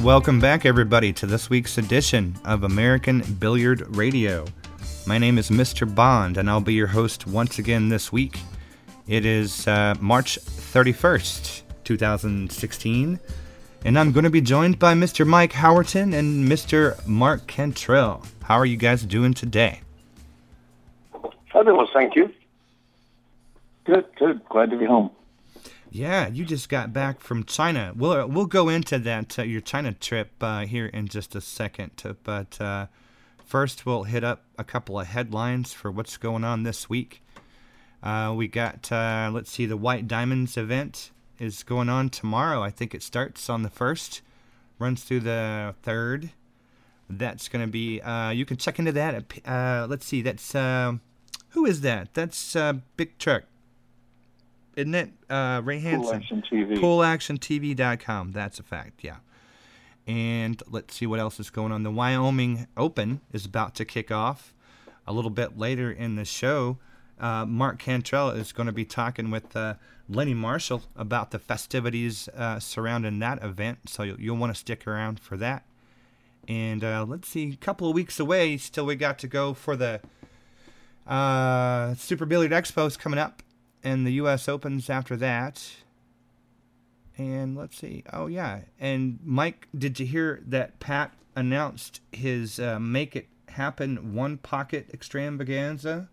All right, welcome back, everybody, to this week's edition of American Billiard Radio. My name is Mr. Bond, and I'll be your host once again this week. It is uh, March 31st, 2016, and I'm going to be joined by Mr. Mike Howerton and Mr. Mark Cantrell. How are you guys doing today? Fabulous, thank you. Good, good. Glad to be home. Yeah, you just got back from China. We'll we'll go into that uh, your China trip uh, here in just a second, but uh, first we'll hit up a couple of headlines for what's going on this week. Uh, we got uh, let's see, the White Diamonds event is going on tomorrow. I think it starts on the first, runs through the third. That's going to be. Uh, you can check into that. At, let's see, that's who is that? That's Big Truck isn't it? Uh, Ray Hansen. Pool Action TV. PoolActionTV.com. That's a fact, yeah. And let's see what else is going on. The Wyoming Open is about to kick off a little bit later in the show. Uh, Mark Cantrell is going to be talking with uh, Lenny Marshall about the festivities uh, surrounding that event. So you'll, you'll want to stick around for that. And uh, let's see, a couple of weeks away, still we got to go for the uh, Super Billiard Expo coming up and the U.S. Opens after that. And let's see. Oh yeah. And Mike, did you hear that Pat announced his uh, "Make It Happen" one pocket extravaganza?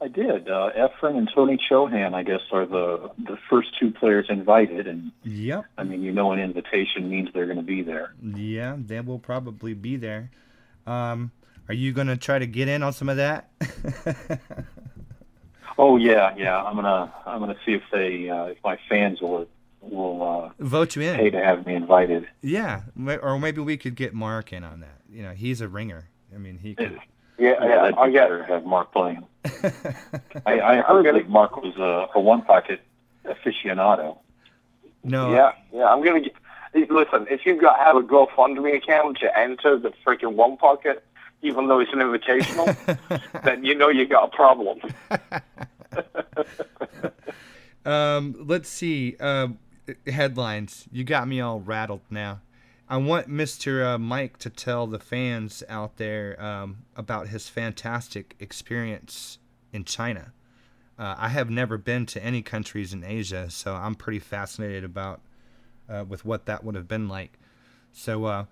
I did. Uh, Efren and Tony Chohan, I guess, are the the first two players invited, and yep. I mean, you know, an invitation means they're going to be there. Yeah, they will probably be there. Um, are you going to try to get in on some of that? Oh yeah, yeah. I'm gonna I'm gonna see if they uh, if my fans will will uh, vote you in, pay to have me invited. Yeah, or maybe we could get Mark in on that. You know, he's a ringer. I mean, he could. Yeah, yeah. I get her have Mark playing. I, I heard that Mark was a, a one pocket aficionado. No. Yeah, yeah. I'm gonna get, listen. If you've got have a GoFundMe account to enter the freaking one pocket, even though it's an invitational, then you know you got a problem. um, let's see. Uh, headlines. You got me all rattled now. I want Mr. Uh, Mike to tell the fans out there um, about his fantastic experience in China. Uh, I have never been to any countries in Asia, so I'm pretty fascinated about uh, with what that would have been like. So, uh,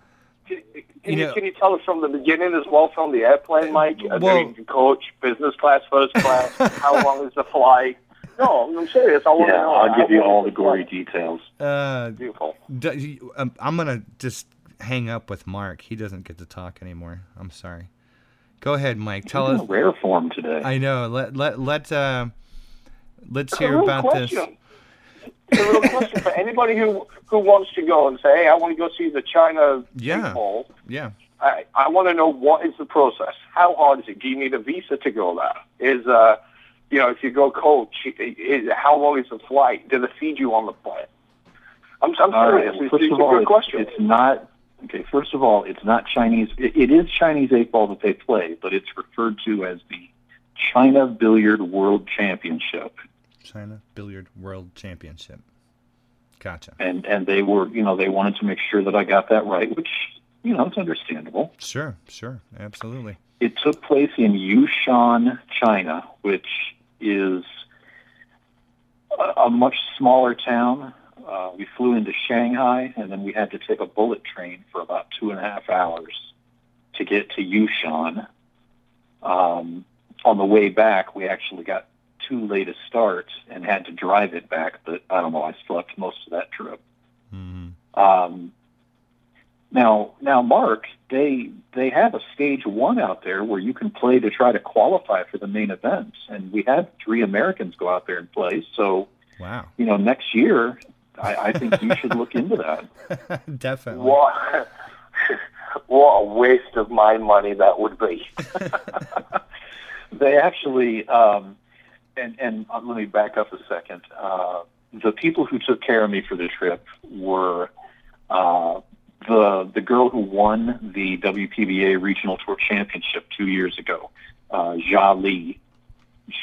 can, you, know, can you tell us from the beginning as well, from the airplane, Mike? Well, coach, business class, first class. how long is the flight? No, I'm serious. I want yeah, to know. I'll give you all the gory details. Uh, Beautiful. D- um, I'm gonna just hang up with Mark. He doesn't get to talk anymore. I'm sorry. Go ahead, Mike. Tell us. rare form today. I know. Let let let uh, let's hear about question. this. A little question for anybody who who wants to go and say, "Hey, I want to go see the China yeah. people." Yeah. I I want to know what is the process. How hard is it? Do you need a visa to go there? Is uh you know, if you go coach, is, how long is the flight? Do they feed you on the plane? I'm, I'm serious. Right. First it's, of all, it's, question. it's not okay. First of all, it's not Chinese. It, it is Chinese eight ball that they play, but it's referred to as the China Billiard World Championship. China Billiard World Championship. Gotcha. And and they were, you know, they wanted to make sure that I got that right, which you know, it's understandable. Sure, sure, absolutely. It took place in Yushan, China, which is a, a much smaller town. Uh, we flew into Shanghai, and then we had to take a bullet train for about two and a half hours to get to Yushan. Um, on the way back, we actually got too late a start and had to drive it back. But I don't know, I slept most of that trip. Mm-hmm. Um, now, now, Mark, they they have a stage one out there where you can play to try to qualify for the main events, and we had three Americans go out there and play. So, wow, you know, next year, I, I think you should look into that. Definitely. What what a waste of my money that would be. they actually, um, and and uh, let me back up a second. Uh, the people who took care of me for the trip were. Uh, the the girl who won the WPBA Regional Tour Championship two years ago, uh, Jia Li,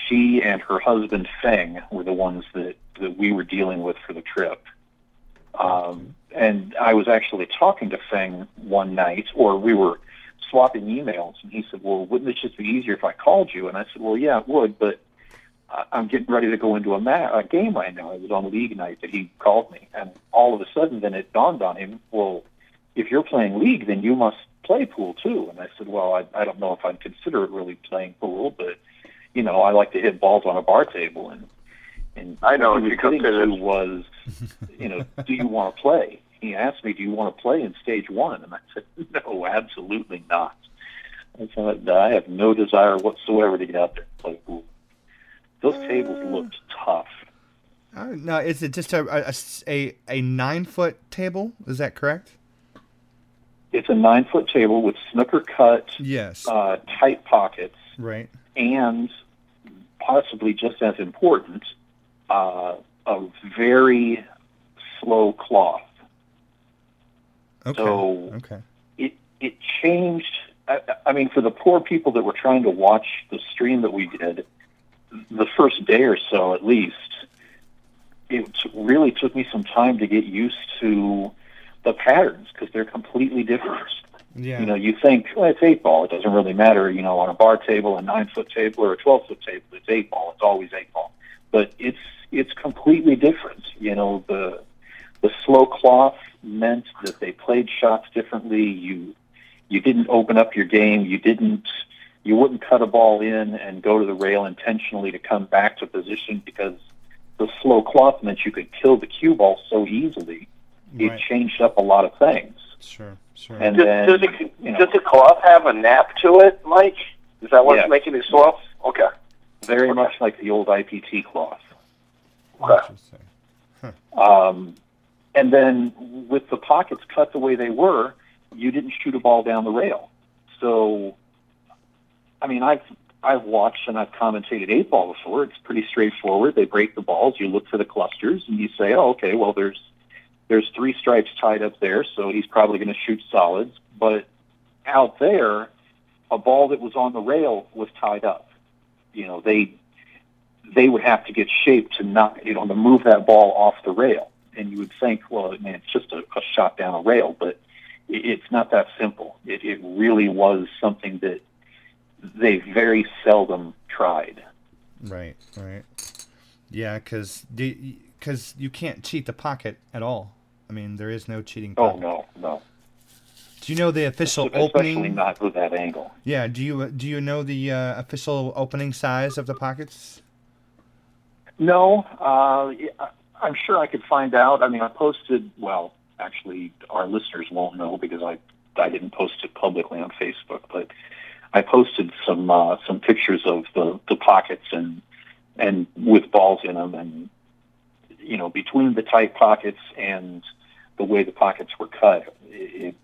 she and her husband Feng were the ones that, that we were dealing with for the trip. Um, and I was actually talking to Feng one night, or we were swapping emails, and he said, "Well, wouldn't it just be easier if I called you?" And I said, "Well, yeah, it would, but I'm getting ready to go into a, ma- a game right now. It was on league night that he called me, and all of a sudden, then it dawned on him, well, if you're playing league, then you must play pool too. And I said, well, I, I don't know if I'd consider it really playing pool, but you know, I like to hit balls on a bar table, and and I know what he was getting to was, you know, do you want to play? He asked me, do you want to play in stage one? And I said, no, absolutely not. I said, I have no desire whatsoever to get out there and play pool. Those tables looked tough. Uh, now, is it just a, a, a nine foot table? Is that correct? It's a nine foot table with snooker cut, Yes. uh, tight pockets, right. and possibly just as important, uh, a very slow cloth. Okay. So- okay. It it changed. I, I mean, for the poor people that were trying to watch the stream that we did, the first day or so at least, it really took me some time to get used to the patterns because they're completely different. Yeah. You know, you think well, it's eight ball. It doesn't really matter. You know, on a bar table, a nine foot table, or a twelve foot table, it's eight ball. It's always eight ball. But it's it's completely different. You know, the the slow cloth meant that they played shots differently. You you didn't open up your game. You didn't you wouldn't cut a ball in and go to the rail intentionally to come back to position because the slow cloth meant you could kill the cue ball so easily. It changed up a lot of things. Sure. Sure. And Does, then does, it, you know, does the cloth have a nap to it, Mike? Is that what's Yes. making it slow? Okay. very much like the old IPT cloth. Okay. Interesting. Um, and then with the pockets cut the way they were, you didn't shoot a ball down the rail. So, I mean, I've I've watched and I've commentated eight ball before. It's pretty straightforward. They break the balls. You look for the clusters, and you say, "Oh, okay. Well, there's there's three stripes tied up there, so he's probably going to shoot solids." But out there, a ball that was on the rail was tied up. You know, they they would have to get shaped to not, you know, to move that ball off the rail. And you would think, well, man, it's just a, a shot down a rail, but it's not that simple. It, it really was something that they very seldom tried. Right. Right. Yeah, because because you can't cheat the pocket at all. I mean, there is no cheating. Oh no, no, Do you know the official especially opening? not with that angle. Yeah. Do you do you know the uh, official opening size of the pockets? No, uh, I'm sure I could find out. I mean, I posted. Well, actually, our listeners won't know because I I didn't post it publicly on Facebook, but I posted some uh, some pictures of the, the pockets and and with balls in them, and you know, between the tight pockets and the way the pockets were cut, it,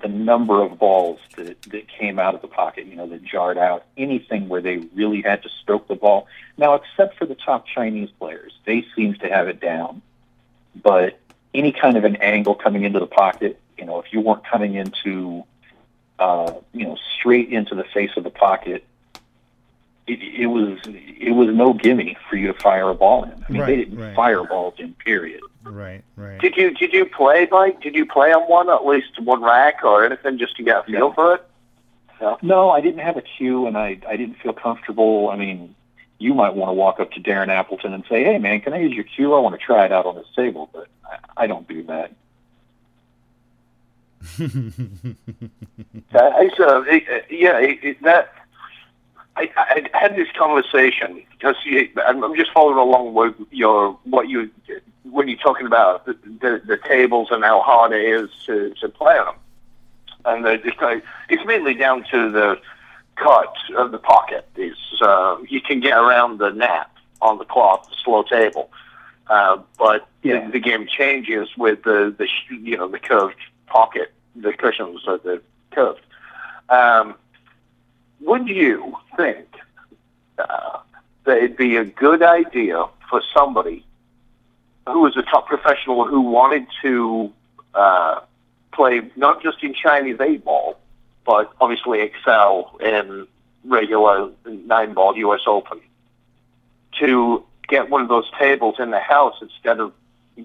the number of balls that, that came out of the pocket, you know, that jarred out, anything where they really had to stroke the ball. Now, except for the top Chinese players, they seem to have it down. But any kind of an angle coming into the pocket, you know, if you weren't coming into, uh, you know, straight into the face of the pocket, it, it was it was no gimme for you to fire a ball in. I mean, Right, they didn't right. fire balls in. Period. Right. Right. Did you did you play, Mike? Did you play on one, at least one rack or anything, just to get a feel No. for it? No, I didn't have a cue, and I I didn't feel comfortable. I mean, you might want to walk up to Darren Appleton and say, "Hey, man, can I use your cue? I want to try it out on this table," but I, I don't do that. Uh, it's, uh, it, uh, yeah, it, it, that. I, I had this conversation because you, I'm I'm just following along with your what you when you're talking about the, the, the tables and how hard it is to, to play on them, and it's, like, it's mainly down to the cut of the pocket. Is uh, you can get around the nap on the cloth, the slow table, uh, but Yeah. the, the game changes with the the sh- you know the curved pocket, the cushions are the curved. Um, would you think uh, that it'd be a good idea for somebody who was a top professional who wanted to uh, play not just in Chinese eight ball, but obviously excel in regular nine ball U.S. Open, to get one of those tables in the house instead of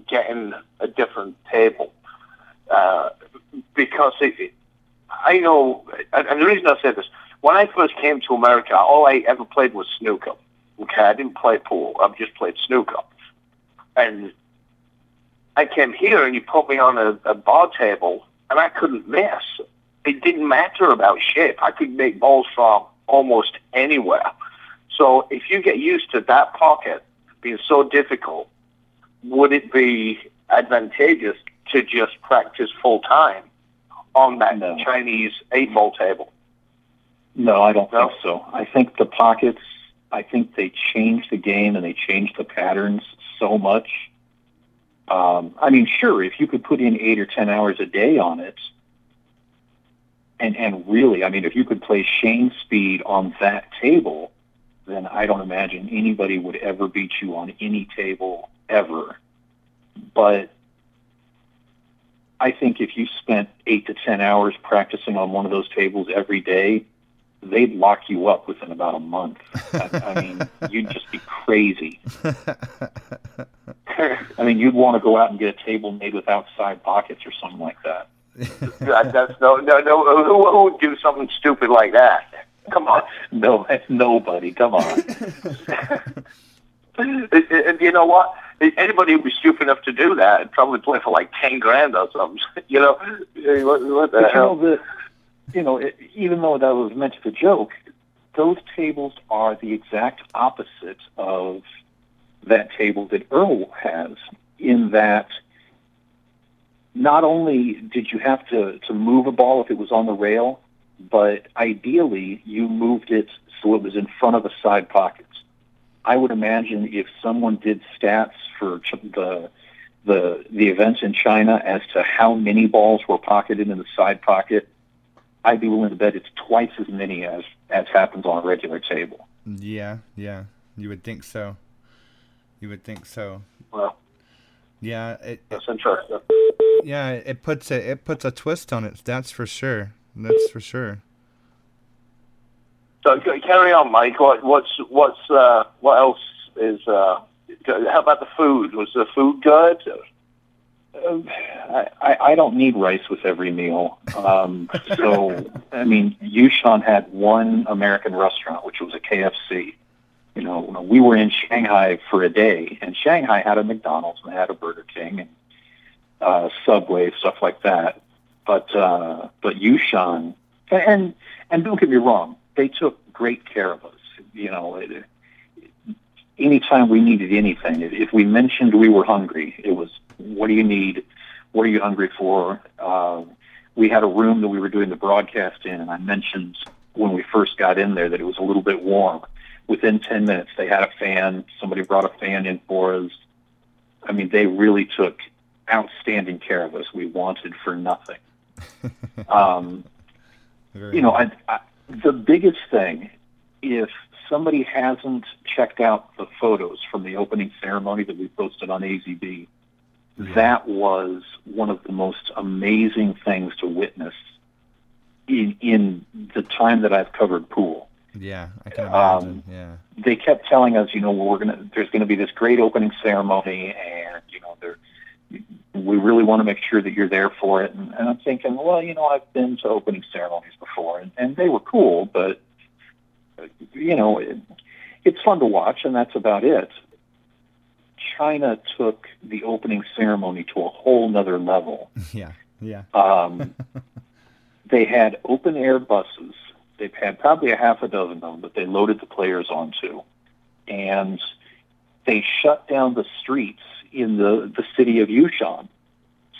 getting a different table uh, because it, I know, and the reason I say this, when I first came to America, all I ever played was snooker. Okay, I didn't play pool. I just played snooker, and I came here and you put me on a, a bar table and I couldn't miss. It didn't matter about shape. I could make balls from almost anywhere. So if you get used to that pocket being so difficult, would it be advantageous to just practice full time on that No. Chinese eight ball table? No, I don't No? think so. I think the pockets, I think they changed the game and they changed the patterns so much. Um, I mean, sure, if you could put in eight or ten hours a day on it, and and really, I mean, if you could play Shane speed on that table, then I don't imagine anybody would ever beat you on any table ever. But I think if you spent eight to ten hours practicing on one of those tables every day, they'd lock you up within about a month. I, I mean, you'd just be crazy. I mean, you'd want to go out and get a table made with outside pockets or something like that. That- That's no, no, no. Who, who would do something stupid like that? Come on. No, nobody. Come on. And and you know what? Anybody who'd be stupid enough to do that would probably play for like ten grand or something. You know, what, what the But you know hell? the, you know, it, even though that was meant to joke, those tables are the exact opposite of that table that Earl has. In that, not only did you have to to move a ball if it was on the rail, but ideally you moved it so it was in front of the side pockets. I would imagine if someone did stats for ch- the the the events in China as to how many balls were pocketed in the side pocket, I'd be willing to bet it's twice as many as as happens on a regular table. yeah, yeah. You would think so. You would think so. Well, Yeah, it, that's interesting. yeah, it puts a it puts a twist on it. That's for sure. That's for sure. So carry on, Mike. What, what's what's uh, what else is? Uh, how about the food? Was the food good? Uh, I, I I don't need rice with every meal. Um, so I mean, Yushan had one American restaurant, which was a KFC. You know, we were in Shanghai for a day, and Shanghai had a McDonald's and had a Burger King and uh, Subway, stuff like that. But uh, but Yushan, and and don't get me wrong, they took great care of us. You know, it, anytime we needed anything, if, if we mentioned we were hungry, it was, "What do you need? What are you hungry for?" Uh, we had a room that we were doing the broadcast in, and I mentioned when we first got in there that it was a little bit warm. Within ten minutes, they had a fan. Somebody brought a fan in for us. I mean, they really took outstanding care of us. We wanted for nothing. Um, you know, I, I, the biggest thing, if somebody hasn't checked out the photos from the opening ceremony that we posted on AZB, that was one of the most amazing things to witness in in the time that I've covered pool. Yeah, I can Um, imagine. yeah. They kept telling us, you know, we're gonna there's gonna be this great opening ceremony, and you know, there we really want to make sure that you're there for it. And, and I'm thinking, well, you know, I've been to opening ceremonies before, and, and they were cool, but you know, it, it's fun to watch, and that's about it. China took the opening ceremony to a whole nother level. Yeah, yeah. Um, they had open air buses. They've had probably a half a dozen of them that they loaded the players onto, and they shut down the streets in the the city of Yushan.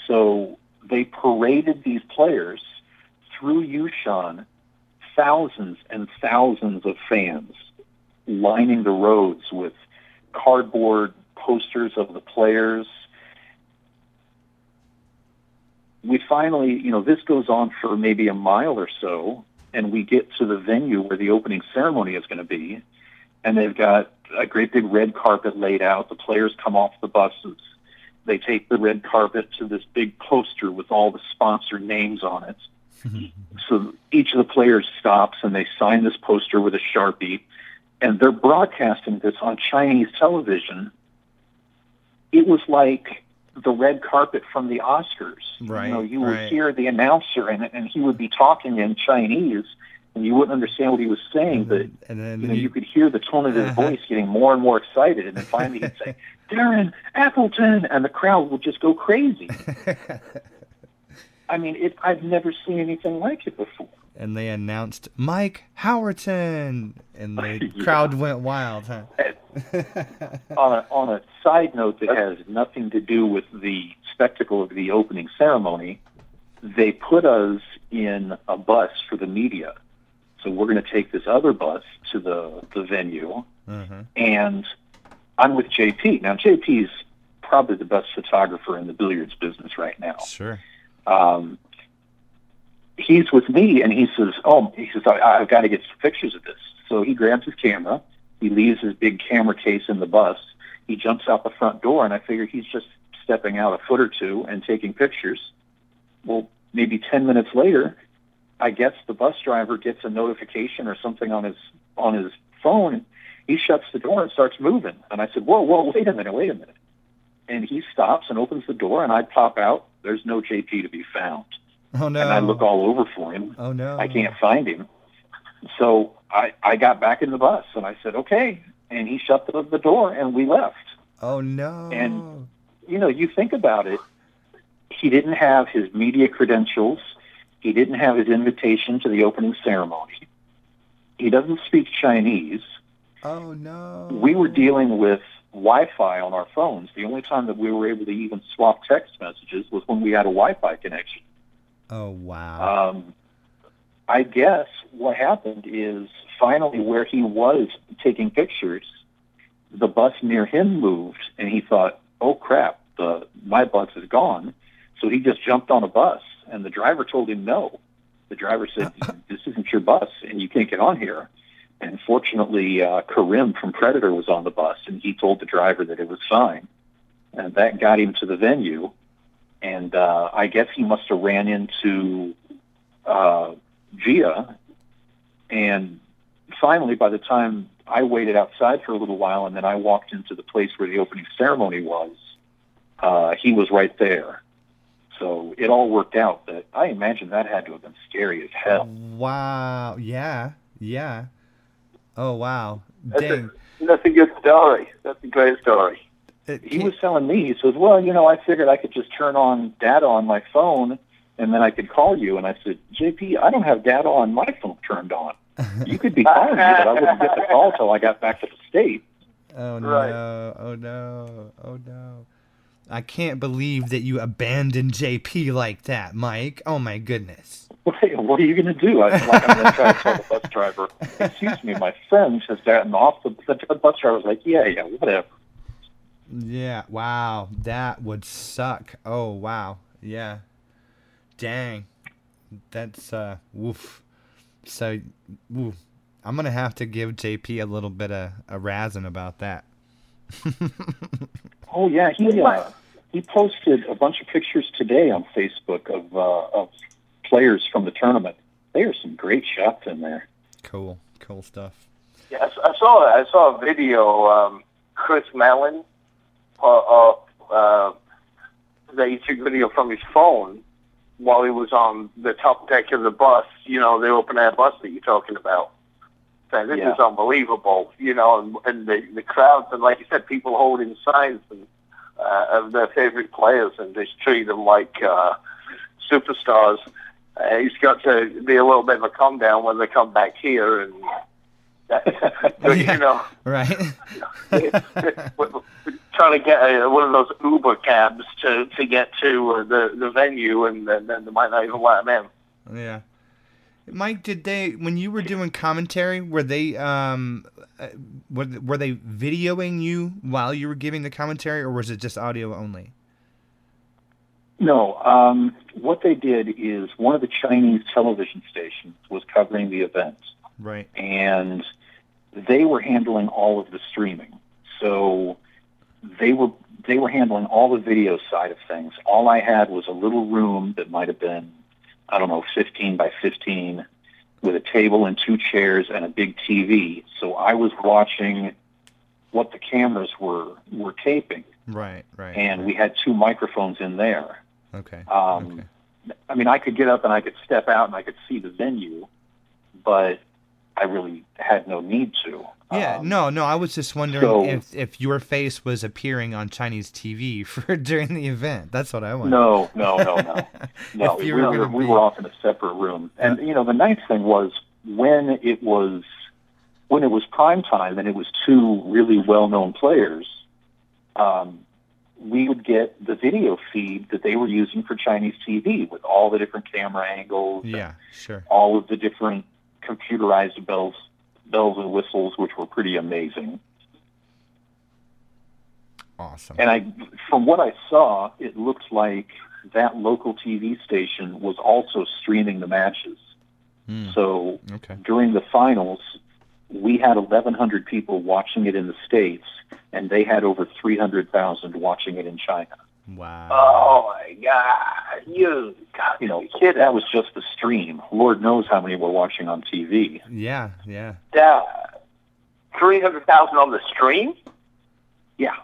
So they paraded these players through Yushan, thousands and thousands of fans lining the roads with cardboard posters of the players we finally, you know, this goes on for maybe a mile or so, and we get to the venue where the opening ceremony is going to be, and they've got a great big red carpet laid out. The players come off the buses. They take the red carpet to this big poster with all the sponsor names on it. so each of the players stops and they sign this poster with a sharpie, and they're broadcasting this on Chinese television. It was like the red carpet from the Oscars. Right, You know, you would right. hear the announcer, and and he would be talking in Chinese, and you wouldn't understand what he was saying, but and then you know, you could hear the tone of his Uh-huh. voice getting more and more excited, and then finally he'd say, "Darren Appleton," and the crowd would just go crazy. I mean, it, I've never seen anything like it before. and they announced Mike Howerton, and the Yeah. crowd went wild, huh? on a on a side note that has nothing to do with the spectacle of the opening ceremony, they put us in a bus for the media. So we're going to take this other bus to the the venue, uh-huh. and I'm with JP. Now JP's probably the best photographer in the billiards business right now. Sure. Um, he's with me, and he says, "Oh, he says I, I've got to get some pictures of this." So he grabs his camera. He leaves his big camera case in the bus. He jumps out the front door, and I figure he's just stepping out a foot or two and taking pictures. Well, maybe ten minutes later, I guess the bus driver gets a notification or something on his on his phone. He shuts the door and starts moving. And I said, "Whoa, whoa, wait a minute, wait a minute." And he stops and opens the door, and I pop out. There's no JP to be found Oh no. and I look all over for him. Oh no. I can't find him. So I, I got back in the bus and I said, okay. And he shut the, the door and we left. Oh no. And- You know, you think about it, he didn't have his media credentials. He didn't have his invitation to the opening ceremony. He doesn't speak Chinese. oh no. We were dealing with Wi-Fi on our phones. The only time that we were able to even swap text messages was when we had a Wi-Fi connection. Oh wow. Um, I guess what happened is finally where he was taking pictures, the bus near him moved, and he thought, "Oh crap, the my bus is gone." So he just jumped on a bus, and the driver told him no. The driver said, "This isn't your bus, and you can't get on here." And fortunately, uh, Karim from Predator was on the bus, and he told the driver that it was fine, and that got him to the venue. And uh, I guess he must have ran into uh, Jia, and finally, by the time I waited outside for a little while, and then I walked into the place where the opening ceremony was, uh, he was right there. So it all worked out. But I imagine that had to have been scary as hell. Wow. Yeah. Yeah. Oh wow. That's Dang. a, that's a good story. That's a great story. It He was telling me, he says, "Well, you know, I figured I could just turn on data on my phone, and then I could call you." And I said, "JP, I don't have data on my phone turned on. You could be calling me, but I wouldn't get the call till I got back to the state." Oh Right. no! Oh no! Oh no! I can't believe that you abandoned JP like that, Mike. Oh my goodness. What what are you going to do? I, like, I'm going to try to tell the bus driver, excuse me, my friend has gotten off. The, the bus driver was like, yeah, yeah, whatever. Yeah. Wow. That would suck. Oh wow. Yeah. Dang. That's uh. Woof. So, woof. I'm gonna have to give JP a little bit of a razzing about that. Oh, yeah, he, uh, he posted a bunch of pictures today on Facebook of, uh, of players from the tournament. They are some great shots in there. Cool. Cool stuff. Yes, I saw I saw a video. Um, Chris Melling, uh, uh, uh, that he took video from his phone while he was on the top deck of the bus. You know, the open air bus that you're talking about. Saying this Yeah. is unbelievable. You know, and, and the the crowds and like you said, people holding signs and, uh, of their favorite players and just treat them like uh, superstars. Uh, he's got to be a little bit of a calm down when they come back here and. you know, Right. we're trying to get uh one of those Uber cabs to to get to uh, the the venue, and then then they might not even let them in. Yeah. Mike, did they when you were doing commentary, were they um uh, were, were they videoing you while you were giving the commentary or was it just audio only? No, um, what they did is one of the Chinese television stations was covering the event, Right. and they were handling all of the streaming. So they were they were handling all the video side of things. All I had was a little room that might have been, I don't know, 15 by 15, with a table and two chairs and a big TV. So I was watching what the cameras were were taping, Right, right. and we had two microphones in there. okay. Um, okay. I mean, I could get up and I could step out and I could see the venue, but I really had no need to. Yeah, Um, no, no. I was just wondering so- if if your face was appearing on Chinese TV for during the event. That's what I wanted. No, no, no, no. No, we were were, we were off in a separate room. And, you know, the nice thing was when it was when it was prime time and it was two really well-known players, um, we would get the video feed that they were using for Chinese TV with all the different camera angles, Yeah, sure. all of the different computerized bells, bells and whistles, which were pretty amazing. Awesome. And I, from what I saw, it looked like that local TV station was also streaming the matches. Hmm, So okay. during the finals, we had 1,100 people watching it in the States, and they had over 300,000 watching it in China. Wow. Oh my God, you got You know, kid, that was just the stream. Lord knows how many were watching on TV. yeah, yeah. that three hundred thousand on the stream, Yeah.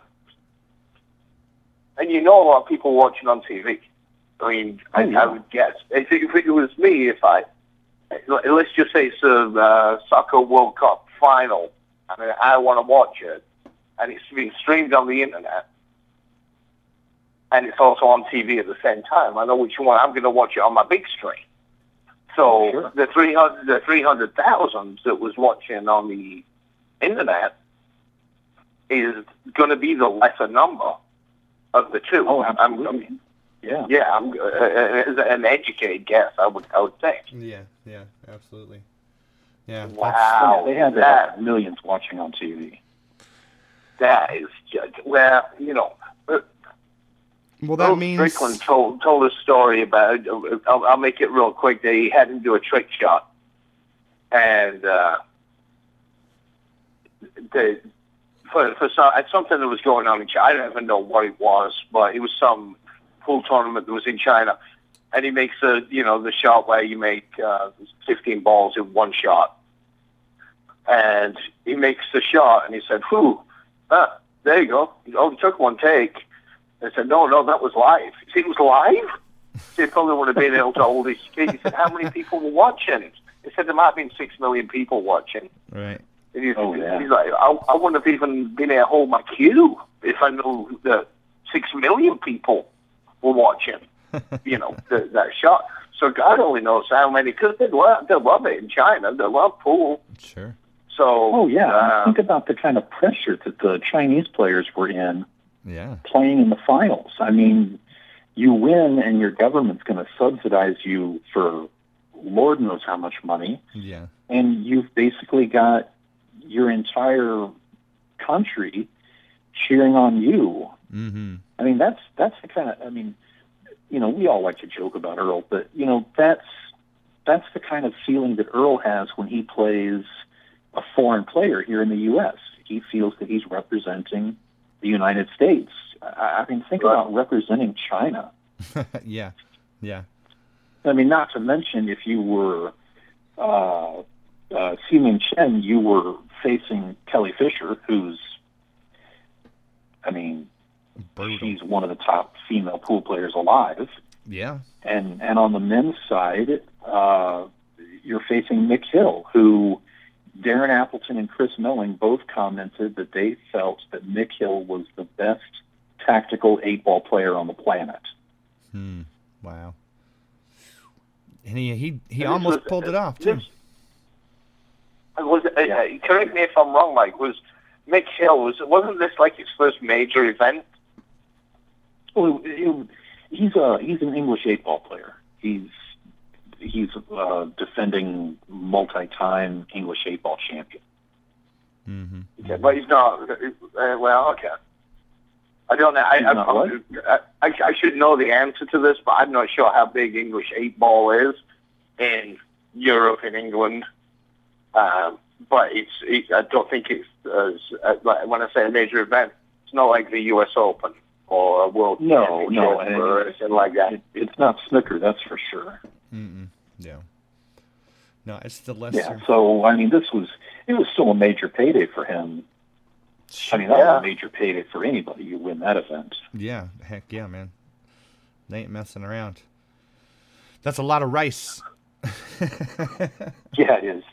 and you know a lot of people watching on TV. I mean, I, Oh, yeah. I would guess if it, if it was me, if I let's just say it's a uh, soccer World Cup final, I mean, I want to watch it, and it's being streamed on the internet. And it's also on TV at the same time. I know which one I'm going to watch it on my big screen. So Sure. the three hundred, the three hundred thousand that was watching on the internet is going to be the lesser number of the two. Oh, I'm- absolutely. yeah. yeah, I'm uh, uh, an educated guess. I would, I would think. Yeah, yeah, absolutely. Yeah. Wow, Yeah, they had that uh, millions watching on TV. that is just well, you know. Well, that Earl means Strickland told told a story about. I'll, I'll make it real quick. That he had him do a trick shot, and uh, the for for some, something that was going on in China. I don't even know what it was, but it was some pool tournament that was in China. And he makes a you know the shot where you make uh, 15 balls in one shot, and he makes the shot, and he said, "Whew, ah, there you go. It only took one take." I said, no, no, that was live. He said, it was live? They probably would have been able to hold his kid. He said, how many people were watching? He said, there might have been six million people watching. right. And he's, Oh, yeah. he's like, I, I wouldn't have even been able to hold my cue if I knew that six million people were watching, you know, the, that shot. So God only knows how many, because they love, they love it in China. They love pool. Sure. So, Oh yeah, uh, think about the kind of pressure that the Chinese players were in Yeah. playing in the finals. I mean, you win and your government's going to subsidize you for Lord knows how much money, Yeah. and you've basically got your entire country cheering on you. Mm-hmm. I mean, that's that's the kind of. I mean, you know, we all like to joke about Earl, but you know, that's that's the kind of feeling that Earl has when he plays a foreign player here in the U.S. He feels that he's representing the United States. I, I mean, think Right. about representing China. yeah. Yeah. I mean, not to mention if you were uh, uh, Chen, you were facing Kelly Fisher, who's, I mean, Brutal. she's one of the top female pool players alive. Yeah. And and on the men's side, uh, you're facing Mick Hill, who Darren Appleton and Chris Melling both commented that they felt that Mick Hill was the best tactical eight ball player on the planet. Hmm. Wow. And he he, he this almost was- pulled it off too. this- Was uh, Yeah. uh, correct me if I'm wrong, Mike? Was Mick Hill was wasn't this like his first major event? Well, it, it, he's a he's an English eight ball player. He's he's uh, defending multi-time English eight ball champion. Mm-hmm. Okay, but he's not. Uh, well, okay. I don't know. I, I? I, I, should know the answer to this, but I'm not sure how big English eight ball is in Europe and England. Um, but it's. It, I don't think it's as uh, like when I say a major event, it's not like the U.S. Open or a World No, Championship no, or anything like that. It, it's not snooker, that's for sure. Mm-mm. Yeah. No, it's the Yeah. So I mean, this was it was still a major payday for him I mean, that's Yeah. a major payday for anybody. You win that event. Yeah, heck yeah, man. They ain't messing around. That's a lot of rice. Yeah, it is.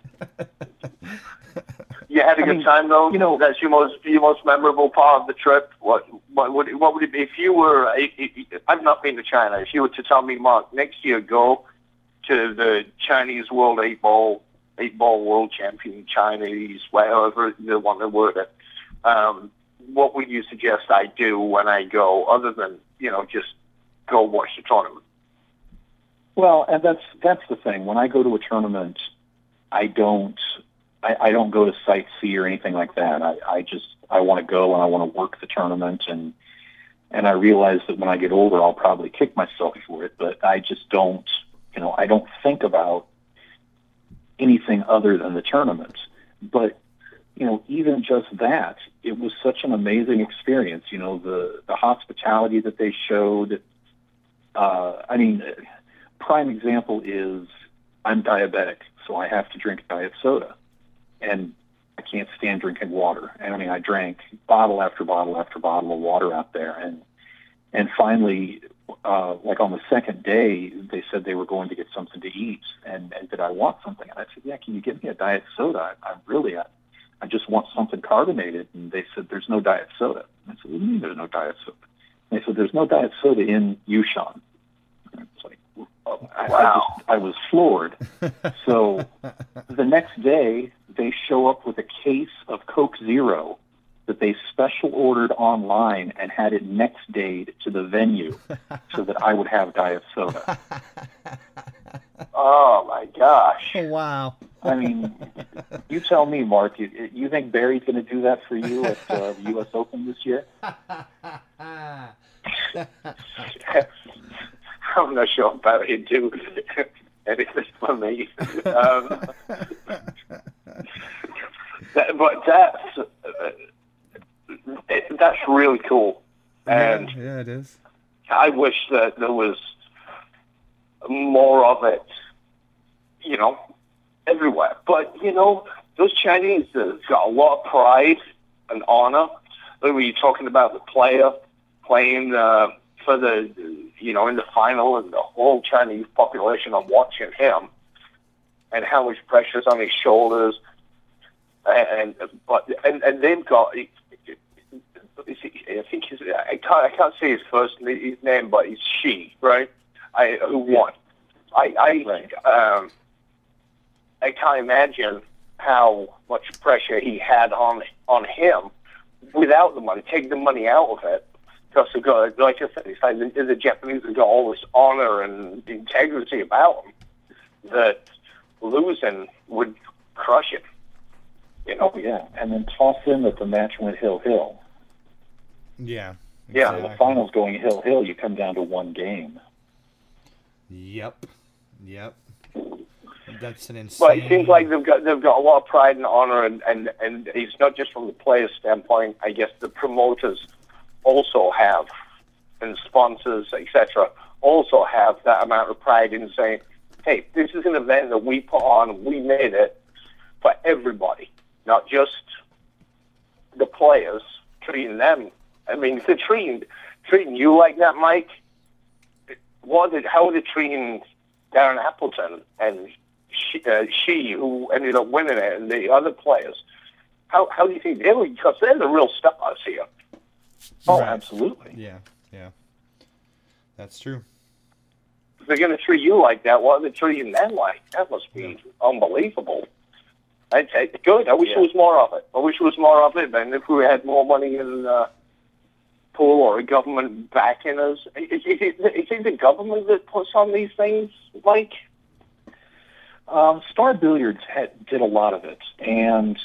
You had a I good mean, time though. you know- that's your most your most memorable part of the trip. What what would what would it be if you were? i- i- I've not been to China. If you were to tell me, Mark, next year go to the Chinese World Eight Ball Eight Ball World Champion Chinese, wherever the one that word it. Um, what would you suggest I do when I go, other than you know just go watch the tournament? Well, and that's that's the thing. When I go to a tournament, I don't I, I don't go to sightsee or anything like that. I, I just I want to go and I want to work the tournament and and I realize that when I get older I'll probably kick myself for it, but I just don't you know, I don't think about anything other than the tournament. But you know, even just that, it was such an amazing experience. You know, the the hospitality that they showed. Uh, I mean, prime example is I'm diabetic, so I have to drink diet soda, and I can't stand drinking water. And I mean, I drank bottle after bottle after bottle of water out there, and and finally, uh, like on the second day, they said they were going to get something to eat, and, and did I want something? And I said, yeah, can you give me a diet soda? I, I really, I, I just want something carbonated. And they said, there's no diet soda. And I said, what do you mean there's no diet soda? And they said, there's no diet soda in Yushan. And it's like, oh, I, I, Wow. just, I was floored. So the next day, they show up with a case of Coke Zero that they special ordered online and had it next day to the venue so that I would have diet soda. Oh my gosh! Oh wow. I mean, you tell me, Mark, you, you think Barry's going to do that for you at uh, the U.S. Open this year? I'm not sure about it do anything for me. Um, that, but that's uh, it, that's really cool, and yeah, yeah, it is. I wish that there was more of it. You know, everywhere. But you know, those Chinese have got a lot of pride and honor. Like when you're talking about the player playing uh, for the, you know, in the final, and the whole Chinese population are watching him, and how much pressure is on his shoulders, and but and and they've got. Is he- I think his, I can't I can't say his first his name, but it's Shi, right? I who won. I I Right. um I can't imagine how much pressure he had on on him without the money. Take the money out of it, because like I said, it's like the, the Japanese have got all this honor and integrity about them that losing would crush him. You know, Oh, yeah. And then toss in that the match went hill hill. Yeah. Yeah, The finals going hill hill, you come down to one game. Yep. Yep. That's an insane. But it seems like they've got they've got a lot of pride and honor, and and and it's not just from the players' standpoint. I guess the promoters also have, and sponsors, etc., also have that amount of pride in saying, "Hey, this is an event that we put on. We made it for everybody, not just the players. Treating them. I mean, if they're treating treating you like that, Mike, what did how are they treating Darren Appleton and Shi, uh, Shi who ended up winning it, and the other players. How how do you think they were? Because they're the real stars here. Oh, Right. absolutely. Yeah. Yeah. That's true. If they're going to treat you like that, what are they treating them like? That must be unbelievable. I'd say good. I wish there was more of it. I wish there was more of it. And if we had more money in the pool or a government backing us, is, is it the government that puts on these things? Like, Um, Star Billiards had, did a lot of it, and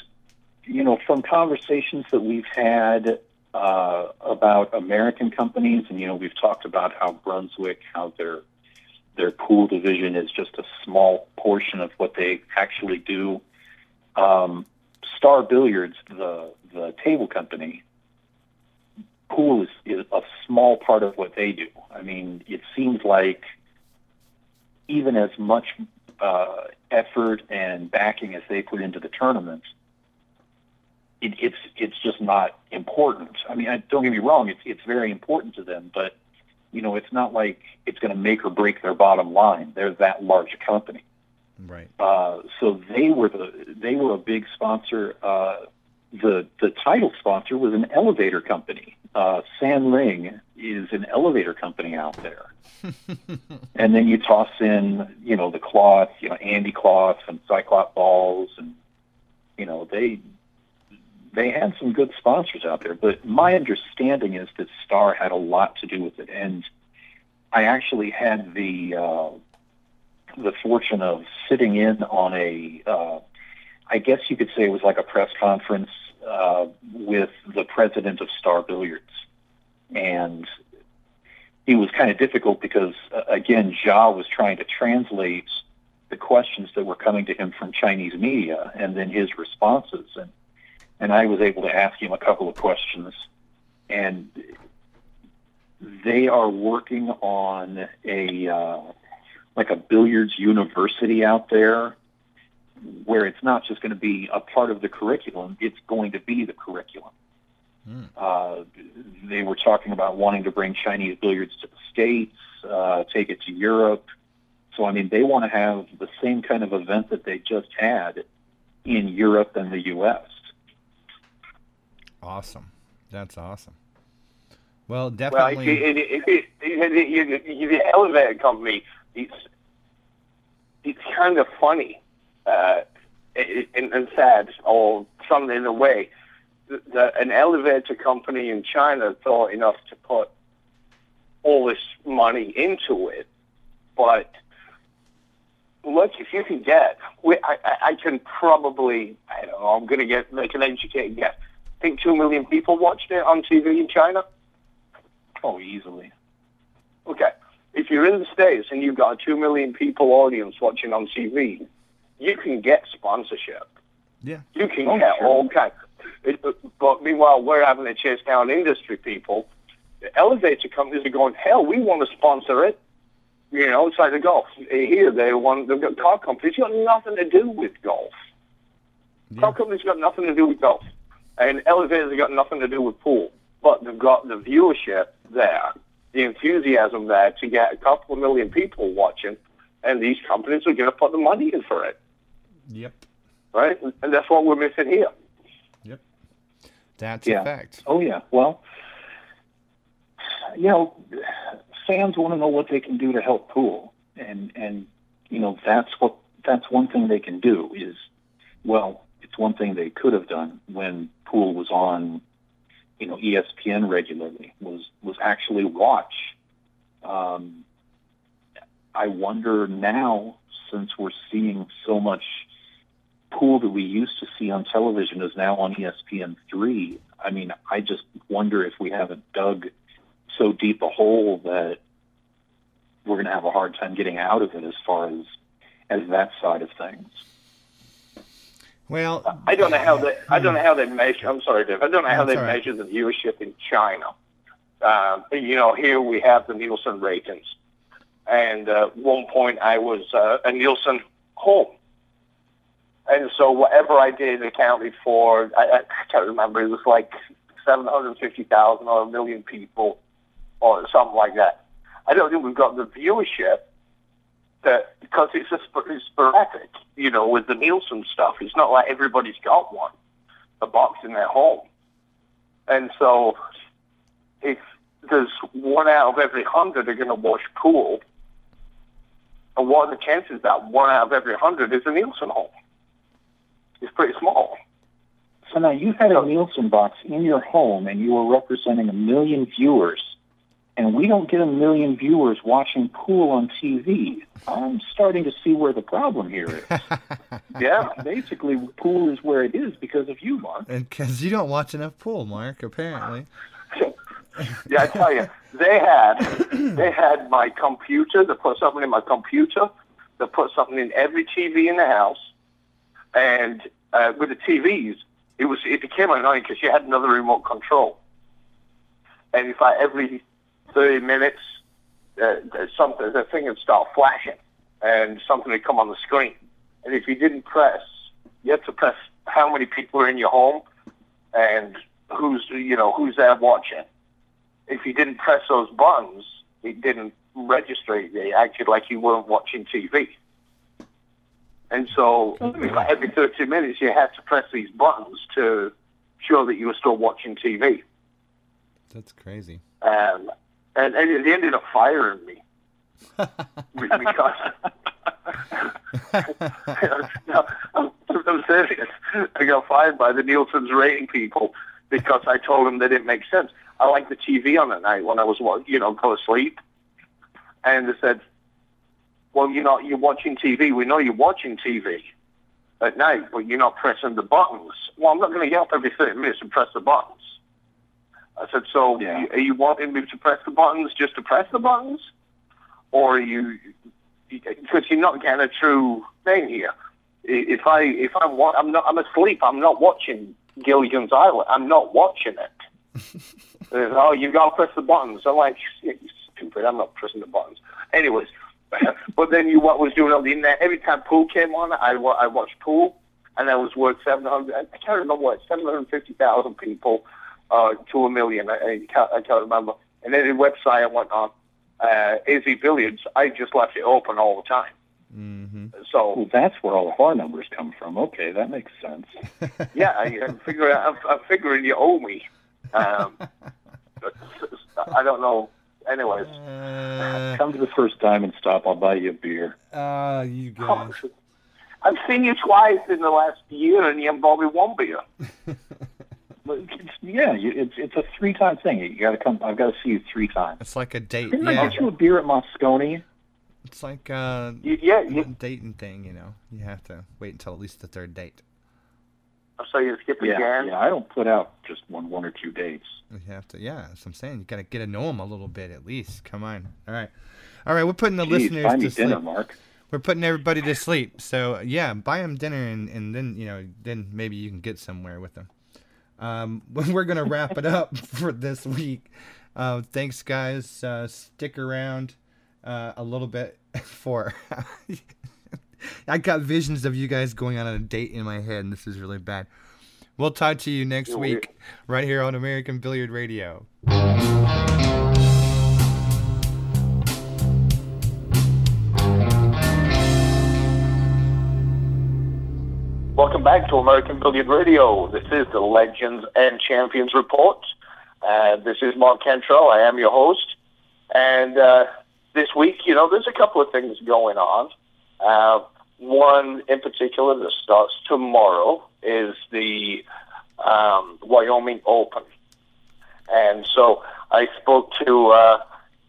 you know, from conversations that we've had uh, about American companies, and you know, we've talked about how Brunswick, how their their pool division is just a small portion of what they actually do. Um, Star Billiards, the the table company, pool is, is a small part of what they do. I mean, it seems like even as much uh, effort and backing as they put into the tournament, it, it's it's just not important. I mean, I, don't get me wrong; it's it's very important to them, but you know, it's not like it's going to make or break their bottom line. They're that large a company. Right. Uh, so they were the they were a big sponsor. Uh, the the title sponsor was an elevator company. Uh, Sanling is an elevator company out there. and then you toss in, you know, the cloth, you know, Andy cloth and Cyclop balls, and you know they they had some good sponsors out there. But my understanding is that Star had a lot to do with it, and I actually had the uh, the fortune of sitting in on a, uh, I guess you could say it was like a press conference uh, with the president of Star Billiards, and it was kind of difficult because uh, again, Jia was trying to translate the questions that were coming to him from Chinese media and then his responses, and and I was able to ask him a couple of questions, and they are working on a uh, like a billiards university out there where it's not just going to be a part of the curriculum, it's going to be the curriculum. Mm. Uh, they were talking about wanting to bring Chinese billiards to the States, uh, take it to Europe. So, I mean, they want to have the same kind of event that they just had in Europe and the U.S. Awesome. That's awesome. Well, definitely. Well, it, it, it, it, the elevator company, it's, it's kind of funny uh, and, and sad, or something in a way. That an elevator company in China thought enough to put all this money into it, but look, if you can get, I, I can probably, I don't know, I'm going to get make an educated guess. I think two million people watched it on TV in China. Oh, easily. Okay, if you're in the states and you've got a two million people audience watching on TV, you can get sponsorship. Yeah. You can oh, get sure. all kinds. But meanwhile, we're having to chase down industry people. The elevator companies are going, hell, we want to sponsor it. You know, it's like the golf. Here, they want, they've got car companies. got nothing to do with golf. Yeah. Car companies got nothing to do with golf. And elevators have got nothing to do with pool. But they've got the viewership there, the enthusiasm there to get a couple of million people watching, and these companies are going to put the money in for it. Yep. Right? And that's what we're missing here. Yep. That's yeah. a fact. Oh, yeah. Well, you know, fans want to know what they can do to help pool. And, and, you know, that's what, that's one thing they can do is, well, it's one thing they could have done when pool was on, you know, ESPN regularly was, was actually watch. Um, I wonder now, since we're seeing so much pool that we used to see on television is now on ESPN3. I mean, I just wonder if we haven't dug so deep a hole that we're going to have a hard time getting out of it as far as as that side of things. Well, I don't know how they I don't know how they measure. I'm sorry, Dave. I don't know how they right. measure the viewership in China. Uh, you know, here we have the Nielsen ratings, and uh, at one point I was uh, a Nielsen home and so whatever I did accounted for, I, I can't remember, it was like 750,000 or a million people or something like that. I don't think we've got the viewership that because it's a it's sporadic, you know, with the Nielsen stuff. It's not like everybody's got one, a box in their home. And so if there's one out of every hundred are going to watch pool, and what are the chances that one out of every hundred is a Nielsen home? Is pretty small. So now you had a Nielsen box in your home and you were representing a million viewers, and we don't get a million viewers watching pool on TV. I'm starting to see where the problem here is. yeah, basically, pool is where it is because of you, Mark. And because you don't watch enough pool, Mark, apparently. yeah, I tell you, they had they had my computer. They put something in my computer. They put something in every TV in the house and uh, with the TVs, it was it became annoying because you had another remote control, and if I every thirty minutes, uh, something the thing would start flashing, and something would come on the screen, and if you didn't press, you had to press how many people are in your home, and who's you know who's there watching. If you didn't press those buttons, it didn't register. It acted like you weren't watching TV. And so every 30 minutes, you had to press these buttons to show that you were still watching TV. That's crazy. Um, and, and they ended up firing me because no, I'm, I'm serious. I got fired by the Nielsen's rating people because I told them that it makes sense. I like the TV on at night when I was, you know, go to sleep. And they said, well, you're not, you're watching TV. We know you're watching TV at night, but you're not pressing the buttons. Well, I'm not going to get up every 30 minutes and press the buttons. I said, so Yeah. are you wanting me to press the buttons just to press the buttons? Or are you, because you're not getting a true thing here. If I, if I'm, I'm not, I'm asleep, I'm not watching Gilligan's Island. I'm not watching it. Oh, you got to press the buttons. I'm like, "You stupid, I'm not pressing the buttons. Anyways, but then you what was doing on the internet, every time pool came on, I, wa- I watched pool, and that was worth 700, I can't remember what, 750,000 people uh, to a million, I, I, can't, I can't remember. And then the website I went on, uh, AZ Billiards, I just left it open all the time. hmm So, Well, that's where all of our numbers come from. Okay, that makes sense. yeah, I, I'm, figuring, I'm, I'm figuring you owe me. Um, I don't know. Anyways. Uh, Come to the first Diamond Stop. I'll buy you a beer. uh, you Oh. I've seen you twice in the last year, and you haven't bought me one beer. It's, yeah, you, it's it's a three time thing. You got to come. I've got to see you three times. It's like a date. Didn't I Yeah, get you a beer at Mosconi? it's like uh, You, yeah, a you, dating thing. You know, you have to wait until at least the third date. So you skip Yeah, again. yeah. I don't put out just one one or two dates. You have to. Yeah, that's what I'm saying. You got to get to know them a little bit at least. Come on. All right. All right. We're putting the Jeez, listeners buy me to sleep. dinner, Mark. We're putting everybody to sleep. So yeah, buy them dinner and, and then you know then maybe you can get somewhere with them. Um, we're gonna wrap it up for this week. Uh, thanks guys. Uh, stick around uh, a little bit for. I got visions of you guys going on a date in my head, and this is really bad. We'll talk to you next week, right here on American Billiard Radio. Welcome back to American Billiard Radio. This is the Legends and Champions Report. Uh, this is Mark Cantrell. I am your host. And uh, this week, you know, there's a couple of things going on. Uh, one in particular that starts tomorrow is the um, Wyoming Open. And so I spoke to, uh,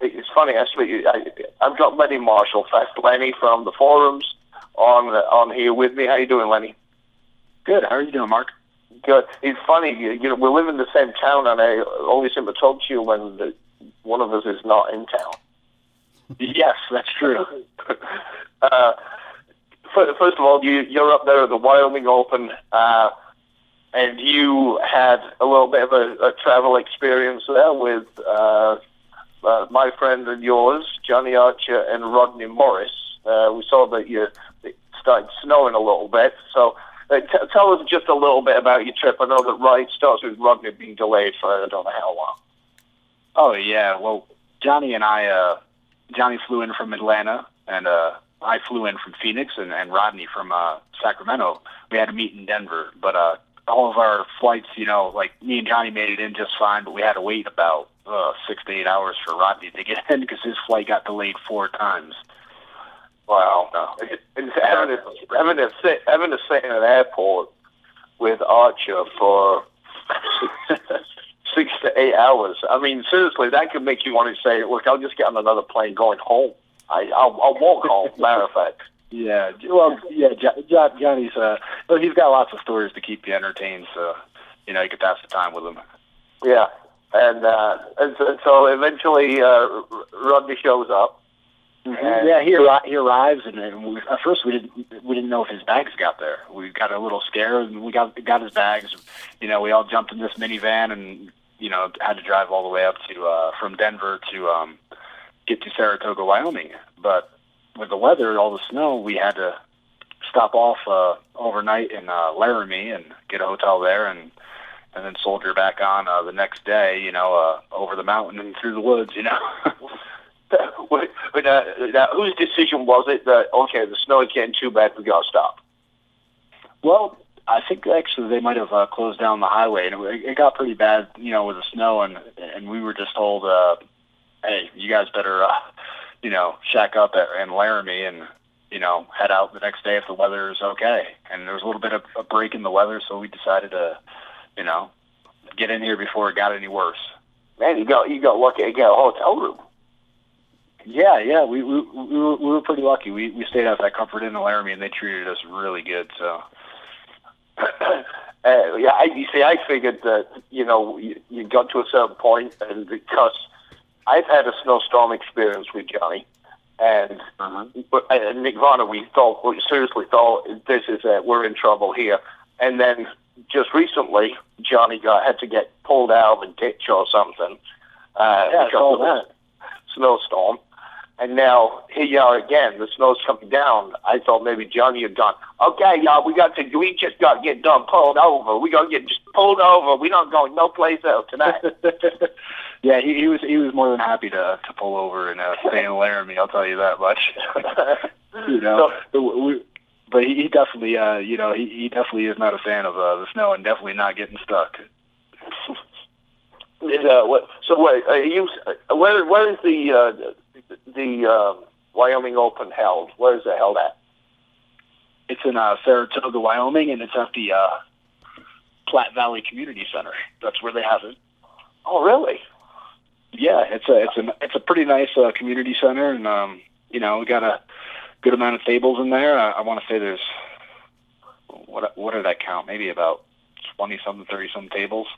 it's funny, actually, I, I've got Lenny Marshall, Fast Lenny from the forums on, on here with me. How you doing, Lenny? Good. How are you doing, Mark? Good. It's funny, you, you know, we live in the same town, and I only seem to talk to you when the, one of us is not in town. Yes, that's true. uh, first of all, you, you're up there at the Wyoming Open, uh, and you had a little bit of a, a travel experience there with uh, uh, my friend and yours, Johnny Archer and Rodney Morris. Uh, we saw that you it started snowing a little bit, so. Uh, t- tell us just a little bit about your trip. I know that right starts with Rodney being delayed for I don't know how long. Oh yeah. Well, Johnny and I, uh, Johnny flew in from Atlanta, and uh, I flew in from Phoenix, and, and Rodney from uh, Sacramento. We had to meet in Denver, but uh, all of our flights, you know, like me and Johnny made it in just fine, but we had to wait about uh, six to eight hours for Rodney to get in because his flight got delayed four times. Wow. It, it's having, to, having, to sit, having to sit in an airport with Archer for six to eight hours. I mean, seriously, that could make you want to say, look, I'll just get on another plane going home. I, I'll, I'll walk home, matter of fact. Yeah, well, yeah, jo- jo- Johnny's uh, well, he's got lots of stories to keep you entertained, so you know you could pass the time with him. Yeah. And, uh, and so, so eventually uh, Rodney shows up. And- Yeah, he arri- he arrives, and, and we, at first we didn't we didn't know if his bags got there. We got a little scared, and we got got his bags. You know, we all jumped in this minivan, and you know had to drive all the way up to uh, from Denver to um, get to Saratoga, Wyoming. But with the weather, all the snow, we had to stop off uh, overnight in uh, Laramie and get a hotel there, and and then soldier back on uh, the next day. You know, uh, over the mountain and through the woods. You know. But, uh, now, whose decision was it that okay, the snow is getting too bad, we gotta stop? Well, I think actually they might have uh, closed down the highway, and it, it got pretty bad, you know, with the snow, and and we were just told, uh, hey, you guys better, uh, you know, shack up at, in Laramie and you know head out the next day if the weather is okay. And there was a little bit of a break in the weather, so we decided to, you know, get in here before it got any worse. Man, you got you got lucky. You got a hotel room. Yeah, yeah, we we we were, we were pretty lucky. We we stayed at that Comfort Inn in Laramie, and they treated us really good. So. uh, yeah, I, you see, I figured that you know you, you got to a certain point, and because I've had a snowstorm experience with Johnny, and Uh-huh. but uh, Nick Varner, we thought we seriously thought this is it, we're in trouble here, and then just recently Johnny got had to get pulled out of a ditch or something uh, Yeah, because of that. snowstorm. And now here you are again. The snow's coming down. I thought maybe Johnny had gone. Okay, y'all, we got to. We just got to get done pulled over. We got to get just pulled over. We not going no place else tonight. yeah, he, he was he was more than happy to to pull over and uh, stay in Laramie. I'll tell you that much. you know, but, we, but he, he definitely, uh, you know, he, he definitely is not a fan of uh, the snow and definitely not getting stuck. It, uh, what, so wait, uh, you where where is the uh, the uh, Wyoming Open held? Where is it held at? It's in uh, Saratoga, Wyoming, and it's at the uh, Platte Valley Community Center. That's where they have it. Oh, really? Yeah, it's a it's a it's a pretty nice uh, community center, and um, you know, we got a good amount of tables in there. I, I want to say there's what what did I count? Maybe about twenty something, thirty some tables.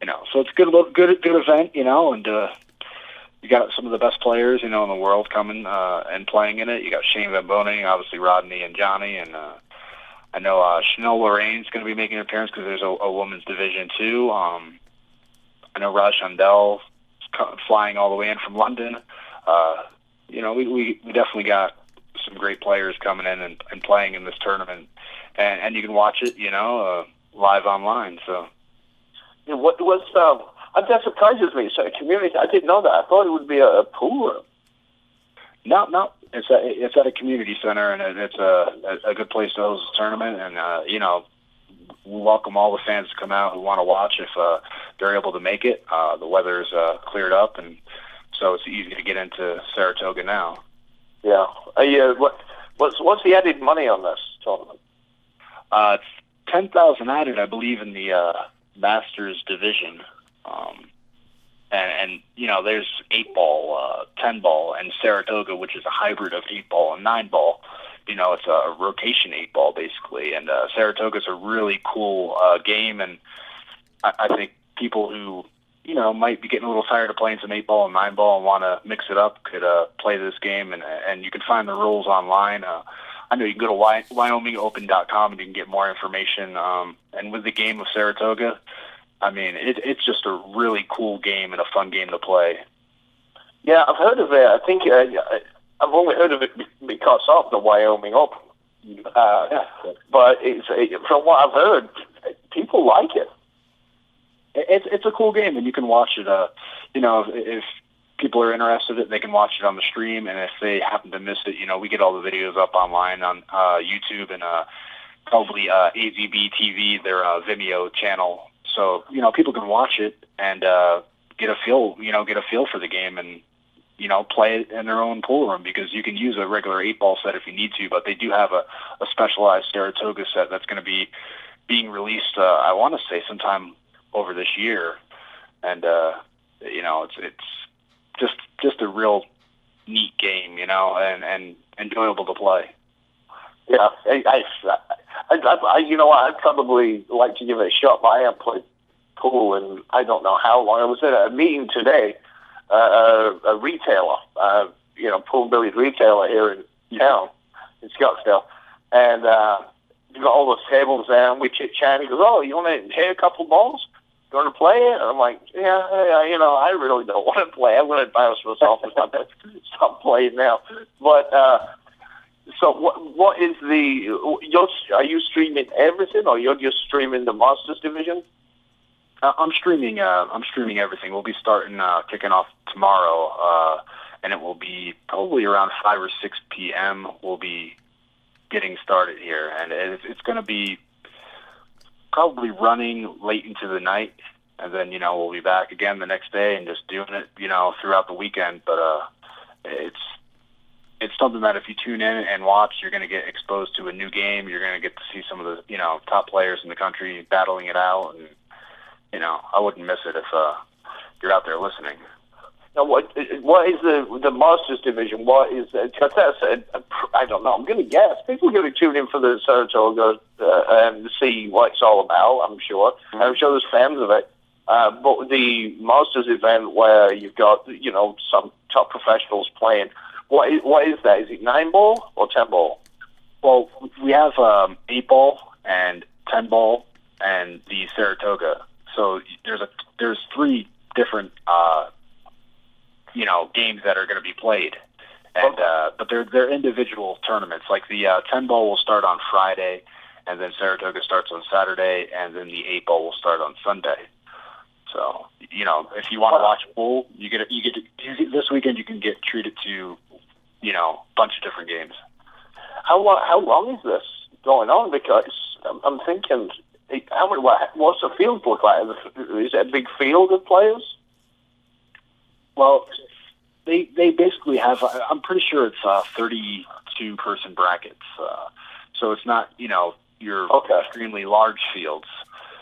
You know, so it's good a good good event. You know, and uh, you got some of the best players you know in the world coming uh, and playing in it. You got Shane Van Boening, obviously Rodney and Johnny, and uh, I know uh, Shanelle Loraine's going to be making an appearance because there's a, a women's division too. Um, I know Raj Hundal co- flying all the way in from London. Uh, you know, we, we, we definitely got some great players coming in and, and playing in this tournament, and, and you can watch it, you know, uh, live online. So Yeah, What was um? uh, That surprises me. So community, I didn't know that. I thought it would be a, a pool room. no, no, it's at, it's at a community center, and it, it's a, a, a good place to host a tournament. And uh, you know, we welcome all the fans to come out who want to watch if uh, they're able to make it. Uh, the weather's uh, cleared up, and so it's easy to get into Saratoga now. Yeah. Uh, yeah. What what's what's the added money on this tournament? Uh, it's ten thousand added, I believe, in the uh, Masters division. Um, and, and you know, there's eight ball, uh, ten ball, and Saratoga, which is a hybrid of eight ball and nine ball. You know, it's a rotation eight ball basically, and uh, Saratoga's a really cool uh, game, and I, I think people who you know might be getting a little tired of playing some eight ball and nine ball and want to mix it up could uh, play this game, and and you can find the rules online. Uh, I know you can go to Wy- WyomingOpen.com and you can get more information. Um, and with the game of Saratoga, I mean, it, it's just a really cool game and a fun game to play. Yeah, I've heard of it. I think uh, I've only heard of it because of the Wyoming Open. Uh, but it's from what I've heard, people like it. It- It's it's a cool game, and you can watch it. Uh, you know, if, if people are interested, in it, they can watch it on the stream. And if they happen to miss it, you know, we get all the videos up online on uh, YouTube and uh, probably uh, AZB TV, their uh, Vimeo channel. So you know, people can watch it and uh, get a feel, you know, get a feel for the game and you know, play it in their own pool room because you can use a regular eight ball set if you need to, but they do have a, a specialized Saratoga set that's going to be being released. Uh, I want to say sometime over this year, and uh, you know, it's it's just just a real neat game, you know, and and enjoyable to play. Yeah, I, I, I, I, you know, I'd probably like to give it a shot. But I haven't played pool in I don't know how long. I was at a meeting today, a, a retailer, uh, you know, pool billiard retailer here in town, in Scottsdale, and uh, you got all those tables there, and we chit chat. He goes, "Oh, you want to hit a couple balls? You want to play it?" And I'm like, "Yeah, yeah, you know, I really don't want to play. I'm going to embarrass myself if I stop playing now." But uh, so what? What is the? You're, are you streaming everything, or you're just streaming the Masters division? Uh, I'm streaming. Uh, I'm streaming everything. We'll be starting uh, kicking off tomorrow, uh, and it will be probably around five or six p.m. We'll be getting started here, and it's, it's going to be probably running late into the night, and then you know we'll be back again the next day and just doing it, you know, throughout the weekend. But uh, it's it's something that if you tune in and watch, you're going to get exposed to a new game. You're going to get to see some of the you know top players in the country battling it out, and you know I wouldn't miss it if uh, you're out there listening. Now, what what is the the Masters division? What is because that's a, a, I don't know. I'm going to guess people are going to tune in for the Saratoga uh, and see what it's all about. I'm sure. Mm-hmm. I'm sure there's fans of it. Uh, but the Masters event where you've got you know some top professionals playing. What is, what is that? Is it nine ball or ten ball? Well, we have um, eight ball and ten ball and the Saratoga. So there's a there's three different uh, you know games that are going to be played, and uh, but they're they're individual tournaments. Like the uh, ten ball will start on Friday, and then Saratoga starts on Saturday, and then the eight ball will start on Sunday. So you know, if you want to watch full, you get you get to, this weekend. You can get treated to you know a bunch of different games. How long? How long is this going on? Because I'm, I'm thinking, how many? What, what's the field look like? Is it a big field of players? Well, they they basically have. I'm pretty sure it's uh, 32 person brackets. Uh, so it's not you know your okay. extremely large fields.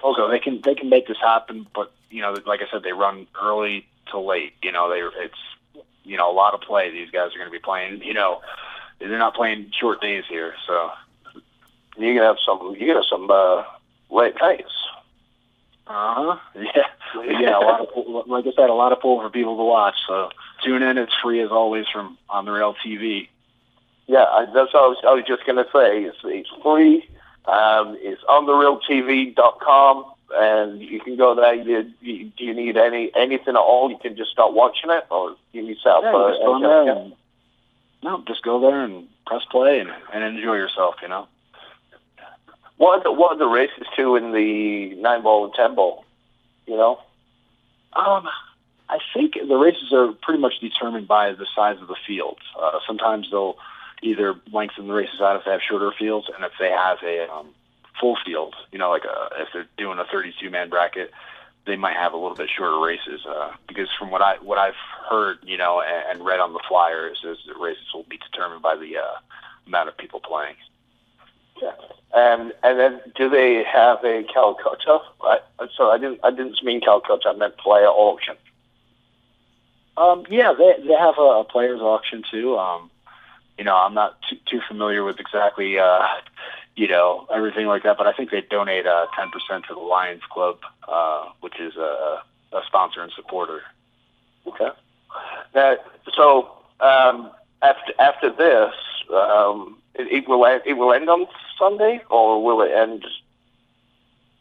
Okay. So they can they can make this happen, but you know, like I said, they run early to late. You know, they it's you know a lot of play. These guys are going to be playing. You know, they're not playing short days here, so you're gonna have some. You have some uh, late nights. Uh huh. Yeah. yeah. A lot of like I said, a lot of pool for people to watch. So tune in. It's free as always from on the Rail TV. Yeah, I, that's what I was. I was just gonna say. It's it's free. Um, it's on the realtv.com, and you can go there. You, you, do you need any anything at all? You can just start watching it, or you need set yeah, up. just go there and, no, just go there and press play and, and enjoy yourself. You know. The, what are the races too in the nine ball and ten ball? You know. Um, I think the races are pretty much determined by the size of the fields. Uh, sometimes they'll either lengthen the races out if they have shorter fields, and if they have a um, full field, you know, like a, if they're doing a 32 man bracket, they might have a little bit shorter races. Uh, because from what I what I've heard, you know, and, and read on the flyers, is that races will be determined by the uh, amount of people playing. Yeah. Um, and then, do they have a Calcutta? I, so I didn't. I didn't mean Calcutta. I meant player auction. Um, yeah, they they have a, a players auction too. Um, you know, I'm not too, too familiar with exactly, uh, you know, everything like that, but I think they donate uh, 10% to the Lions Club, uh, which is a, a sponsor and supporter. Okay. Now, so um, after after this, um, it, it will end, it will end on Sunday, or will it end?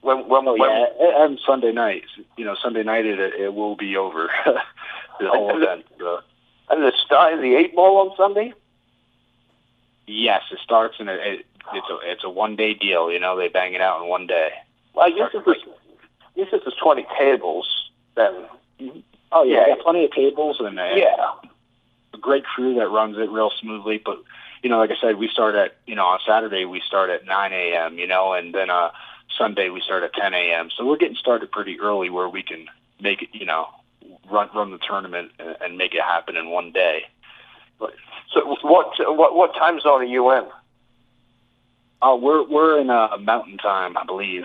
When, when, oh, when, yeah, it ends Sunday night. You know, Sunday night it it will be over. the whole event. The, and the start of the eight ball on Sunday. Yes, it starts and a it, it's a it's a one day deal. You know, they bang it out in one day. Well, I guess if there's, I guess if there's twenty tables, then oh yeah, Yeah. plenty of tables and uh, yeah, a great crew that runs it real smoothly. But you know, like I said, we start at you know on Saturday we start at 9 a.m. You know, and then uh Sunday we start at 10 a.m. So we're getting started pretty early where we can make it you know run run the tournament and, and make it happen in one day. So what what what time zone are you in? Uh, we're we're in uh, mountain time, I believe.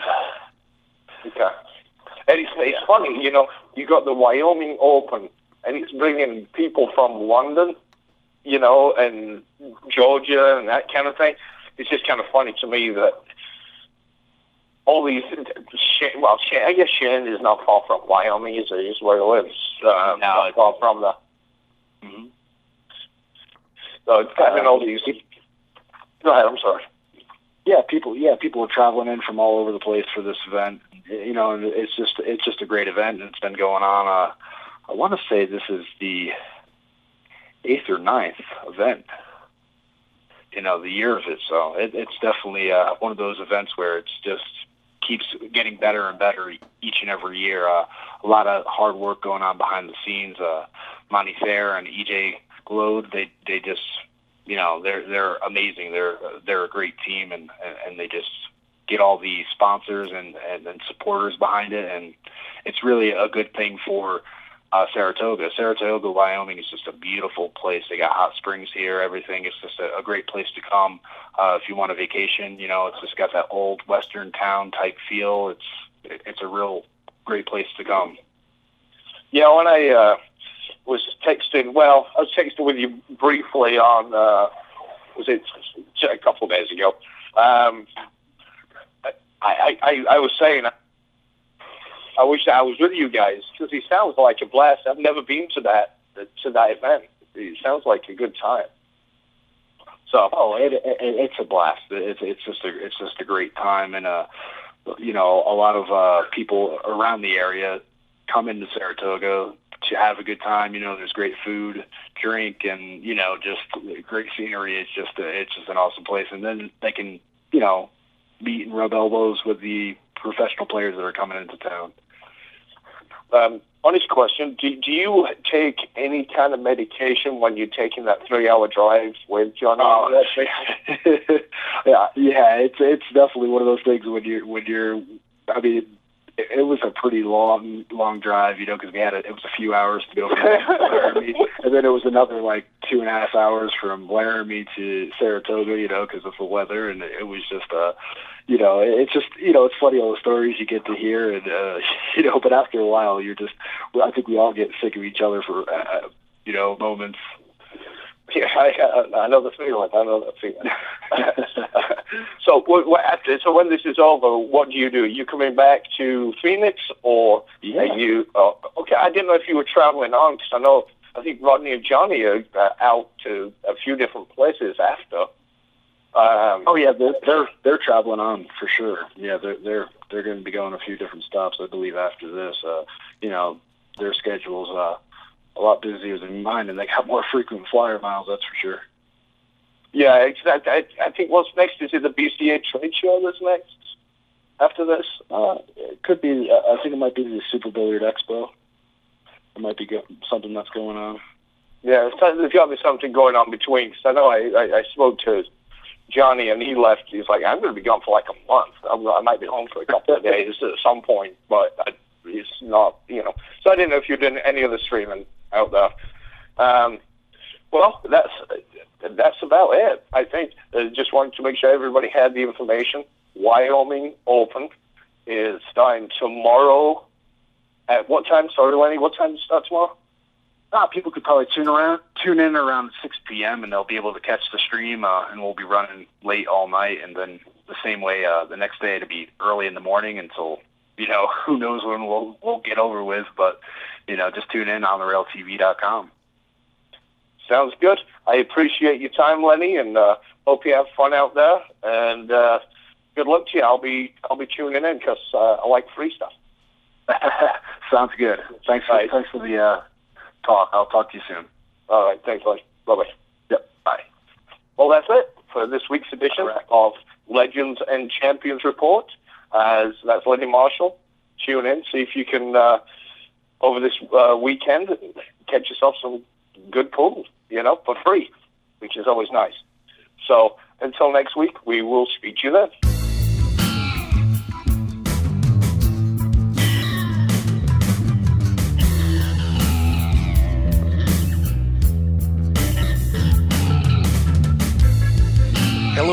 Okay. And it's, it's funny, you know, you got the Wyoming Open, and it's bringing people from London, you know, and Georgia and that kind of thing. It's just kind of funny to me that all these, Sha- well, Sha- I guess Shannon is not far from Wyoming, is it? Is where he lives. Uh, No, not far from the. Mm-hmm. So it's having all these. Go ahead. I'm sorry. yeah, people yeah, people are traveling in from all over the place for this event. You know, and it's just it's just a great event and it's been going on uh I want to say this is the eighth or ninth event. You know, the year of it. So it, it's definitely uh, one of those events where it's just keeps getting better and better each and every year. Uh, a lot of hard work going on behind the scenes. Uh, Monty Fair and EJ Glode, they they just you know they're they're amazing. They're they're a great team and and they just get all the sponsors and and, and supporters behind it and it's really a good thing for uh, Saratoga. Saratoga, Wyoming is just a beautiful place. They got hot springs here. Everything is just a, a great place to come uh, if you want a vacation. You know, it's just got that old western town type feel. It's it's a real great place to come. Yeah, when I uh, was texting, well, I was texting with you briefly on uh, was it a couple of days ago. Um, I, I I was saying I wish I was with you guys because he sounds like a blast. I've never been to that to that event. It sounds like a good time. So oh, it, it, it's a blast. It's it's just a it's just a great time, and uh, you know, a lot of uh, people around the area come into Saratoga to have a good time. You know, there's great food, drink, and you know, just great scenery. It's just a, it's just an awesome place, and then they can you know meet and rub elbows with the professional players that are coming into town. Um, honest question: do, do you take any kind of medication when you're taking that three-hour drive with John? Oh, yeah, yeah, it's it's definitely one of those things when you're when you're. I mean, it, it was a pretty long long drive, you know, because we had a, it was a few hours to go from Laramie, and then it was another like two and a half hours from Laramie to Saratoga, you know, because of the weather, and it was just a. Uh, you know, it's just you know, it's funny all the stories you get to hear, and uh, you know, but after a while, you're just. I think we all get sick of each other for uh, you know moments. Yeah, I, I know the feeling. I know the feeling. so, what, what, after, so when this is over, what do you do? Are you coming back to Phoenix, or yeah. are you? Uh, okay, I didn't know if you were traveling on because I know I think Rodney and Johnny are uh, out to a few different places after. Um, oh yeah, they're, they're they're traveling on for sure. Yeah, they're they're they're going to be going a few different stops, I believe, after this. Uh, you know, their schedule's uh, a lot busier than mine, and they got more frequent flyer miles. That's for sure. Yeah, exactly. I, I think what's next is it the BCA trade show that's next after this. Uh, it could be. Uh, I think it might be the Super Billiard Expo. It might be go- something that's going on. Yeah, there's got to be something going on between. Cause I know I, I, I spoke to Johnny, and he left. He's like, I'm going to be gone for like a month. I'm, I might be home for a couple of days at some point, but I, it's not, you know. So I didn't know if you did any of the streaming out there. Um, well, that's that's about it. I think uh, just wanted to make sure everybody had the information. Wyoming Open is starting tomorrow. At what time? Sorry, Lenny. What time does it start tomorrow? Uh, people could probably tune around, tune in around 6 p.m. and they'll be able to catch the stream. Uh, and we'll be running late all night, and then the same way uh, the next day it'll be early in the morning until you know who knows when we'll we'll get over with. But you know, just tune in on the Sounds good. I appreciate your time, Lenny, and uh, hope you have fun out there. And uh, good luck to you. I'll be I'll be tuning in because uh, I like free stuff. Sounds good. Thanks for, right. thanks for the uh, talk. I'll talk to you soon. All right. Thanks, Lenny. Bye bye. Yep. Bye. Well, that's it for this week's edition right. of Legends and Champions Report. As that's Lenny Marshall. Tune in, see if you can uh, over this uh, weekend catch yourself some good pool, you know, for free, which is always nice. So until next week, we will speak to you then.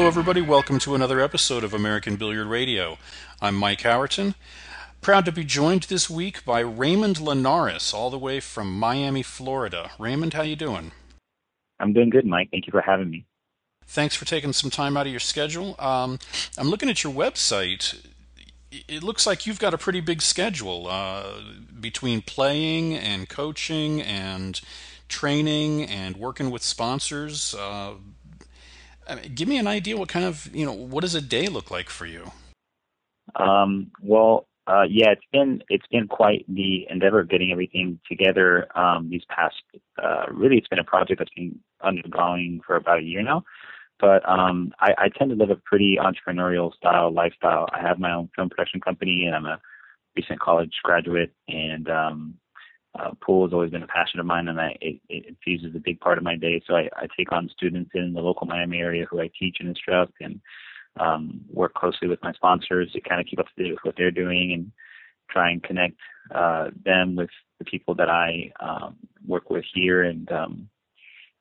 Hello, everybody. Welcome to another episode of American Billiard Radio. I'm Mike Howerton. Proud to be joined this week by Raymond Linares, all the way from Miami, Florida. Raymond, how you doing? I'm doing good, Mike. Thank you for having me. Thanks for taking some time out of your schedule. Um, I'm looking at your website. It looks like you've got a pretty big schedule uh, between playing and coaching and training and working with sponsors. Uh, I mean, give me an idea what kind of you know what does a day look like for you? Um, well, uh, yeah, it's been it's been quite the endeavor of getting everything together um, these past. Uh, really, it's been a project that's been undergoing for about a year now. but um, I, I tend to live a pretty entrepreneurial style lifestyle. I have my own film production company, and I'm a recent college graduate, and um, uh, pool has always been a passion of mine, and I, it, it infuses a big part of my day. So I, I take on students in the local Miami area who I teach and instruct, and um, work closely with my sponsors to kind of keep up to date with what they're doing and try and connect uh, them with the people that I um, work with here, and um,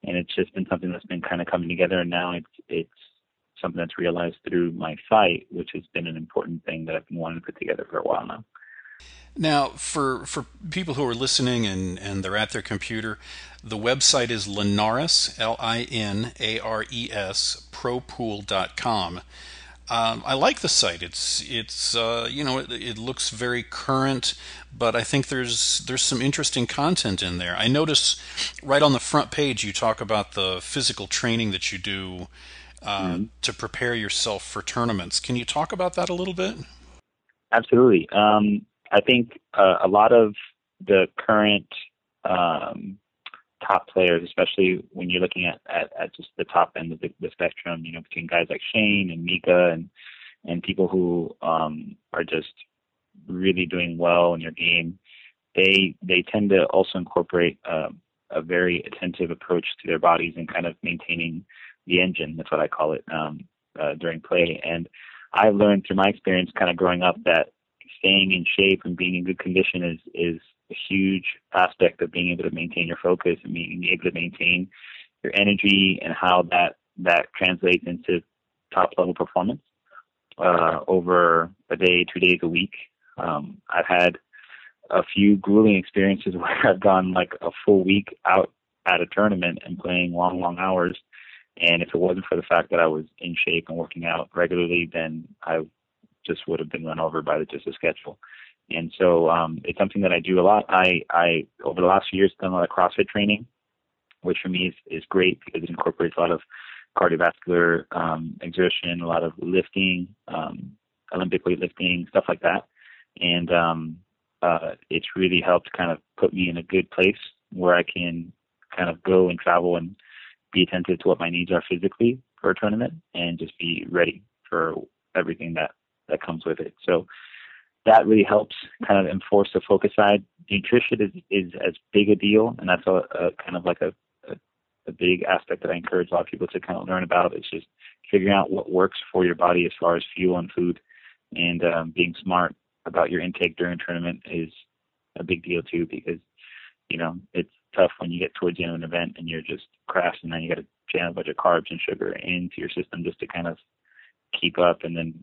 and it's just been something that's been kind of coming together. And now it's it's something that's realized through my site, which has been an important thing that I've been wanting to put together for a while now. Now, for for people who are listening and, and they're at their computer, the website is Linares, L I N A R E S, propool.com. Um, I like the site. It's it's uh, you know it, it, looks very current, but I think there's there's some interesting content in there. I notice right on the front page you talk about the physical training that you do uh, mm-hmm. to prepare yourself for tournaments. Can you talk about that a little bit? Absolutely. Um, I think uh, a lot of the current um, top players, especially when you're looking at, at, at just the top end of the, the spectrum, you know, between guys like Shane and Mika and and people who um, are just really doing well in your game, they they tend to also incorporate um, a very attentive approach to their bodies and kind of maintaining the engine. That's what I call it um, uh, during play. And I learned through my experience, kind of growing up, that staying in shape and being in good condition is is a huge aspect of being able to maintain your focus and being able to maintain your energy and how that that translates into top level performance uh, over a day, two days a week. Um, I've had a few grueling experiences where I've gone like a full week out at a tournament and playing long, long hours. And if it wasn't for the fact that I was in shape and working out regularly, then I just would have been run over by the just the schedule. And so um, it's something that I do a lot. I, I over the last few years done a lot of CrossFit training, which for me is, is great because it incorporates a lot of cardiovascular um, exertion, a lot of lifting, um, Olympic weightlifting, stuff like that. And um, uh, it's really helped kind of put me in a good place where I can kind of go and travel and be attentive to what my needs are physically for a tournament and just be ready for everything that that comes with it. So that really helps kind of enforce the focus side. Nutrition is, is as big a deal, and that's a, a kind of like a, a, a big aspect that I encourage a lot of people to kind of learn about. It's just figuring out what works for your body as far as fuel and food, and um, being smart about your intake during tournament is a big deal too, because you know it's tough when you get towards the end of an event and you're just crashed, and then you got to jam a bunch of carbs and sugar into your system just to kind of keep up, and then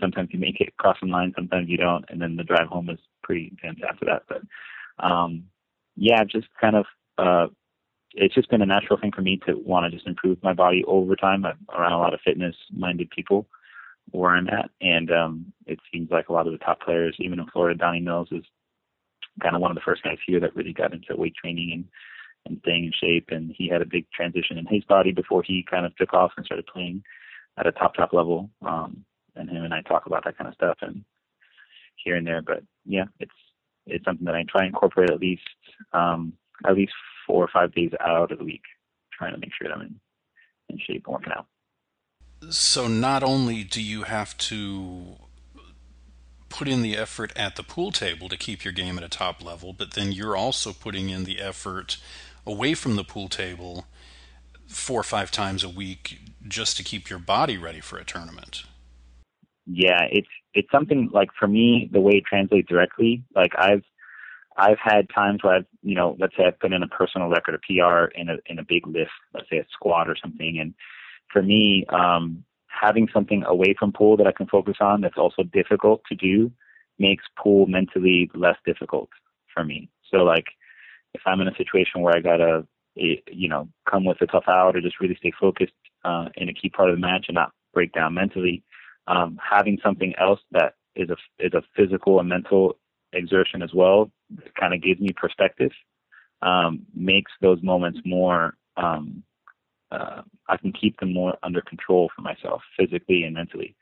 sometimes you make it across the line, sometimes you don't, and then the drive home is pretty intense after that. But um, yeah, just kind of uh, it's just been a natural thing for me to want to just improve my body over time. I'm around a lot of fitness-minded people where I'm at, and um, it seems like a lot of the top players, even in Florida, Donnie Mills is kind of one of the first guys here that really got into weight training and and staying in shape. And he had a big transition in his body before he kind of took off and started playing at a top top level. Um, and him and I talk about that kind of stuff and here and there. But yeah, it's it's something that I try and incorporate at least um, at least four or five days out of the week, trying to make sure that I'm in, in shape and working out. So not only do you have to put in the effort at the pool table to keep your game at a top level, but then you're also putting in the effort away from the pool table four or five times a week just to keep your body ready for a tournament yeah, it's it's something like for me the way it translates directly. Like I've I've had times where I've you know let's say I've put in a personal record, a PR in a in a big lift, let's say a squat or something, and for me um, having something away from pool that I can focus on that's also difficult to do makes pool mentally less difficult for me. So like if I'm in a situation where I gotta eh, you know come with a tough out or just really stay focused uh, in a key part of the match and not break down mentally um, having something else that is a is a physical and mental exertion as well kind of gives me perspective um, makes those moments more um, uh, I can keep them more under control for myself physically and mentally.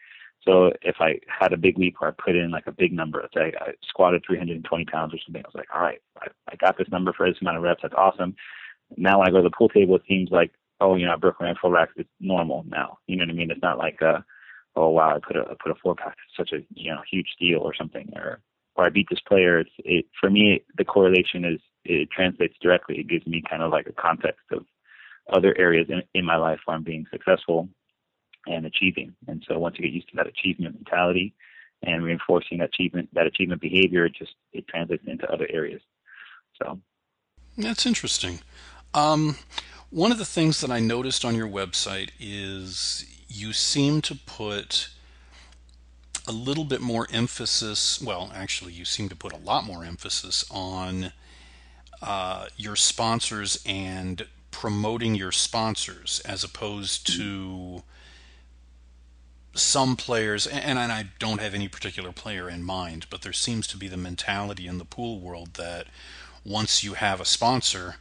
So if I had a big week where I put in like a big number, say I squatted 320 pounds or something, I was like, all right, I, I got this number for this amount of reps. That's awesome. Now when I go to the pool table, it seems like oh, you know, I broke my full racks. It's normal now. You know what I mean? It's not like, uh, oh wow, I put a I put a four pack. Such a you know huge deal or something, or or I beat this player. It's it for me. The correlation is it translates directly. It gives me kind of like a context of other areas in, in my life where I'm being successful and achieving. And so once you get used to that achievement mentality and reinforcing that achievement that achievement behavior, it just it translates into other areas. So that's interesting. Um, one of the things that I noticed on your website is you seem to put a little bit more emphasis. Well, actually, you seem to put a lot more emphasis on uh, your sponsors and promoting your sponsors as opposed to some players, and, and I don't have any particular player in mind, but there seems to be the mentality in the pool world that once you have a sponsor,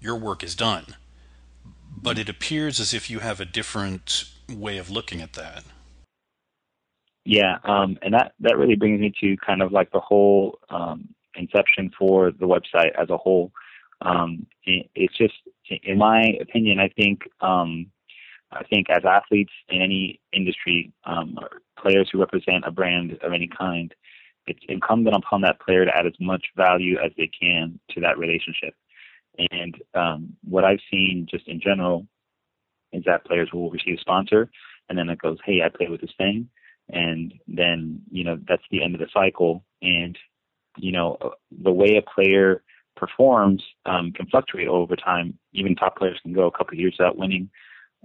your work is done. But it appears as if you have a different way of looking at that. Yeah, um, and that that really brings me to kind of like the whole um, inception for the website as a whole. Um, it, it's just, in my opinion, I think um, I think as athletes in any industry, um, or players who represent a brand of any kind, it's incumbent upon that player to add as much value as they can to that relationship. And um, what I've seen just in general is that players will receive a sponsor, and then it goes, "Hey, I play with this thing," and then you know that's the end of the cycle. And you know the way a player performs um, can fluctuate over time. Even top players can go a couple of years without winning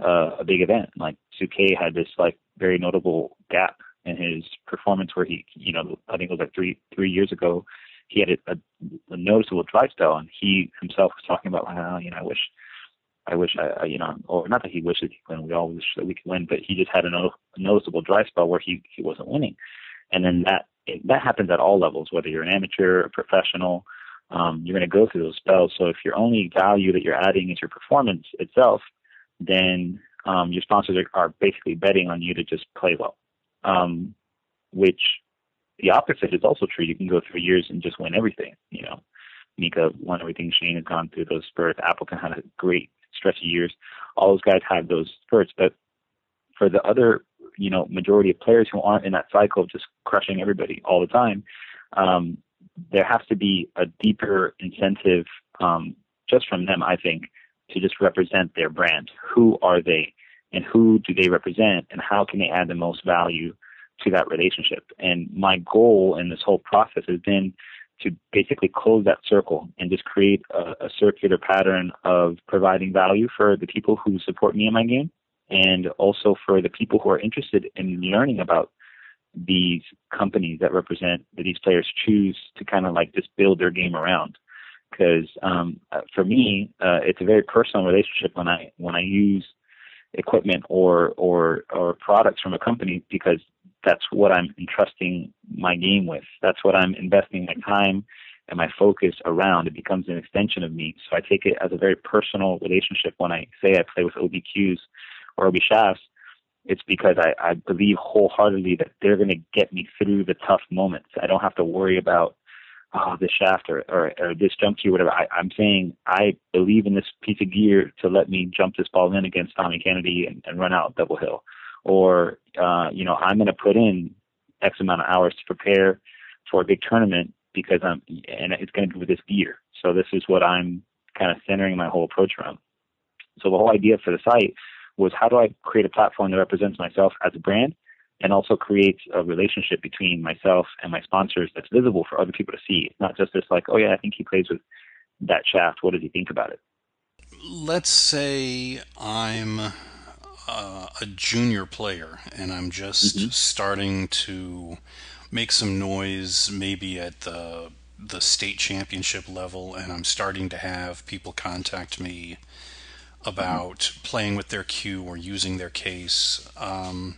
uh, a big event. Like Suke had this like very notable gap in his performance where he, you know, I think it was like three three years ago, he had a, a, noticeable dry spell, and he himself was talking about, well, you know, I wish, I wish I, you know, or not that he wishes he could win. We all wish that we could win, but he just had a, no, noticeable dry spell where he he wasn't winning, and then that that happens at all levels, whether you're an amateur, a professional. Um, you're going to go through those spells. So if your only value that you're adding is your performance itself, then um, your sponsors are, are basically betting on you to just play well. Um, which the opposite is also true. You can go through years and just win everything. You know, Mika won everything. Shane has gone through those spurts. Appleton had a great stretch of years. All those guys have those spurts, but for the other, you know, majority of players who aren't in that cycle of just crushing everybody all the time, um, there has to be a deeper incentive um, just from them, I think, to just represent their brand. Who are they and who do they represent and how can they add the most value to that relationship? And my goal in this whole process has been to basically close that circle and just create a, a circular pattern of providing value for the people who support me in my game and also for the people who are interested in learning about these companies that represent that these players choose to kind of like just build their game around. Because um, uh, for me, uh, it's a very personal relationship when I when I use equipment or or or products from a company because that's what I'm entrusting my game with. That's what I'm investing my time and my focus around. It becomes an extension of me. So I take it as a very personal relationship when I say I play with OBQs or OB shafts. It's because I, I believe wholeheartedly that they're going to get me through the tough moments. I don't have to worry about oh, this shaft or, or, or this jump cue or whatever. I, I'm saying I believe in this piece of gear to let me jump this ball in against Tommy Kennedy and, and run out double hill. Or, uh, you know, I'm going to put in X amount of hours to prepare for a big tournament because I'm, and it's going to be with this gear. So this is what I'm kind of centering my whole approach around. So the whole idea for the site was how do I create a platform that represents myself as a brand and also creates a relationship between myself and my sponsors that's visible for other people to see. It's not just this like, oh yeah, I think he plays with that shaft. What does he think about it? Let's say I'm uh, a junior player and I'm just mm-hmm. starting to make some noise, maybe at the the state championship level, and I'm starting to have people contact me about mm-hmm. playing with their cue or using their case. Um,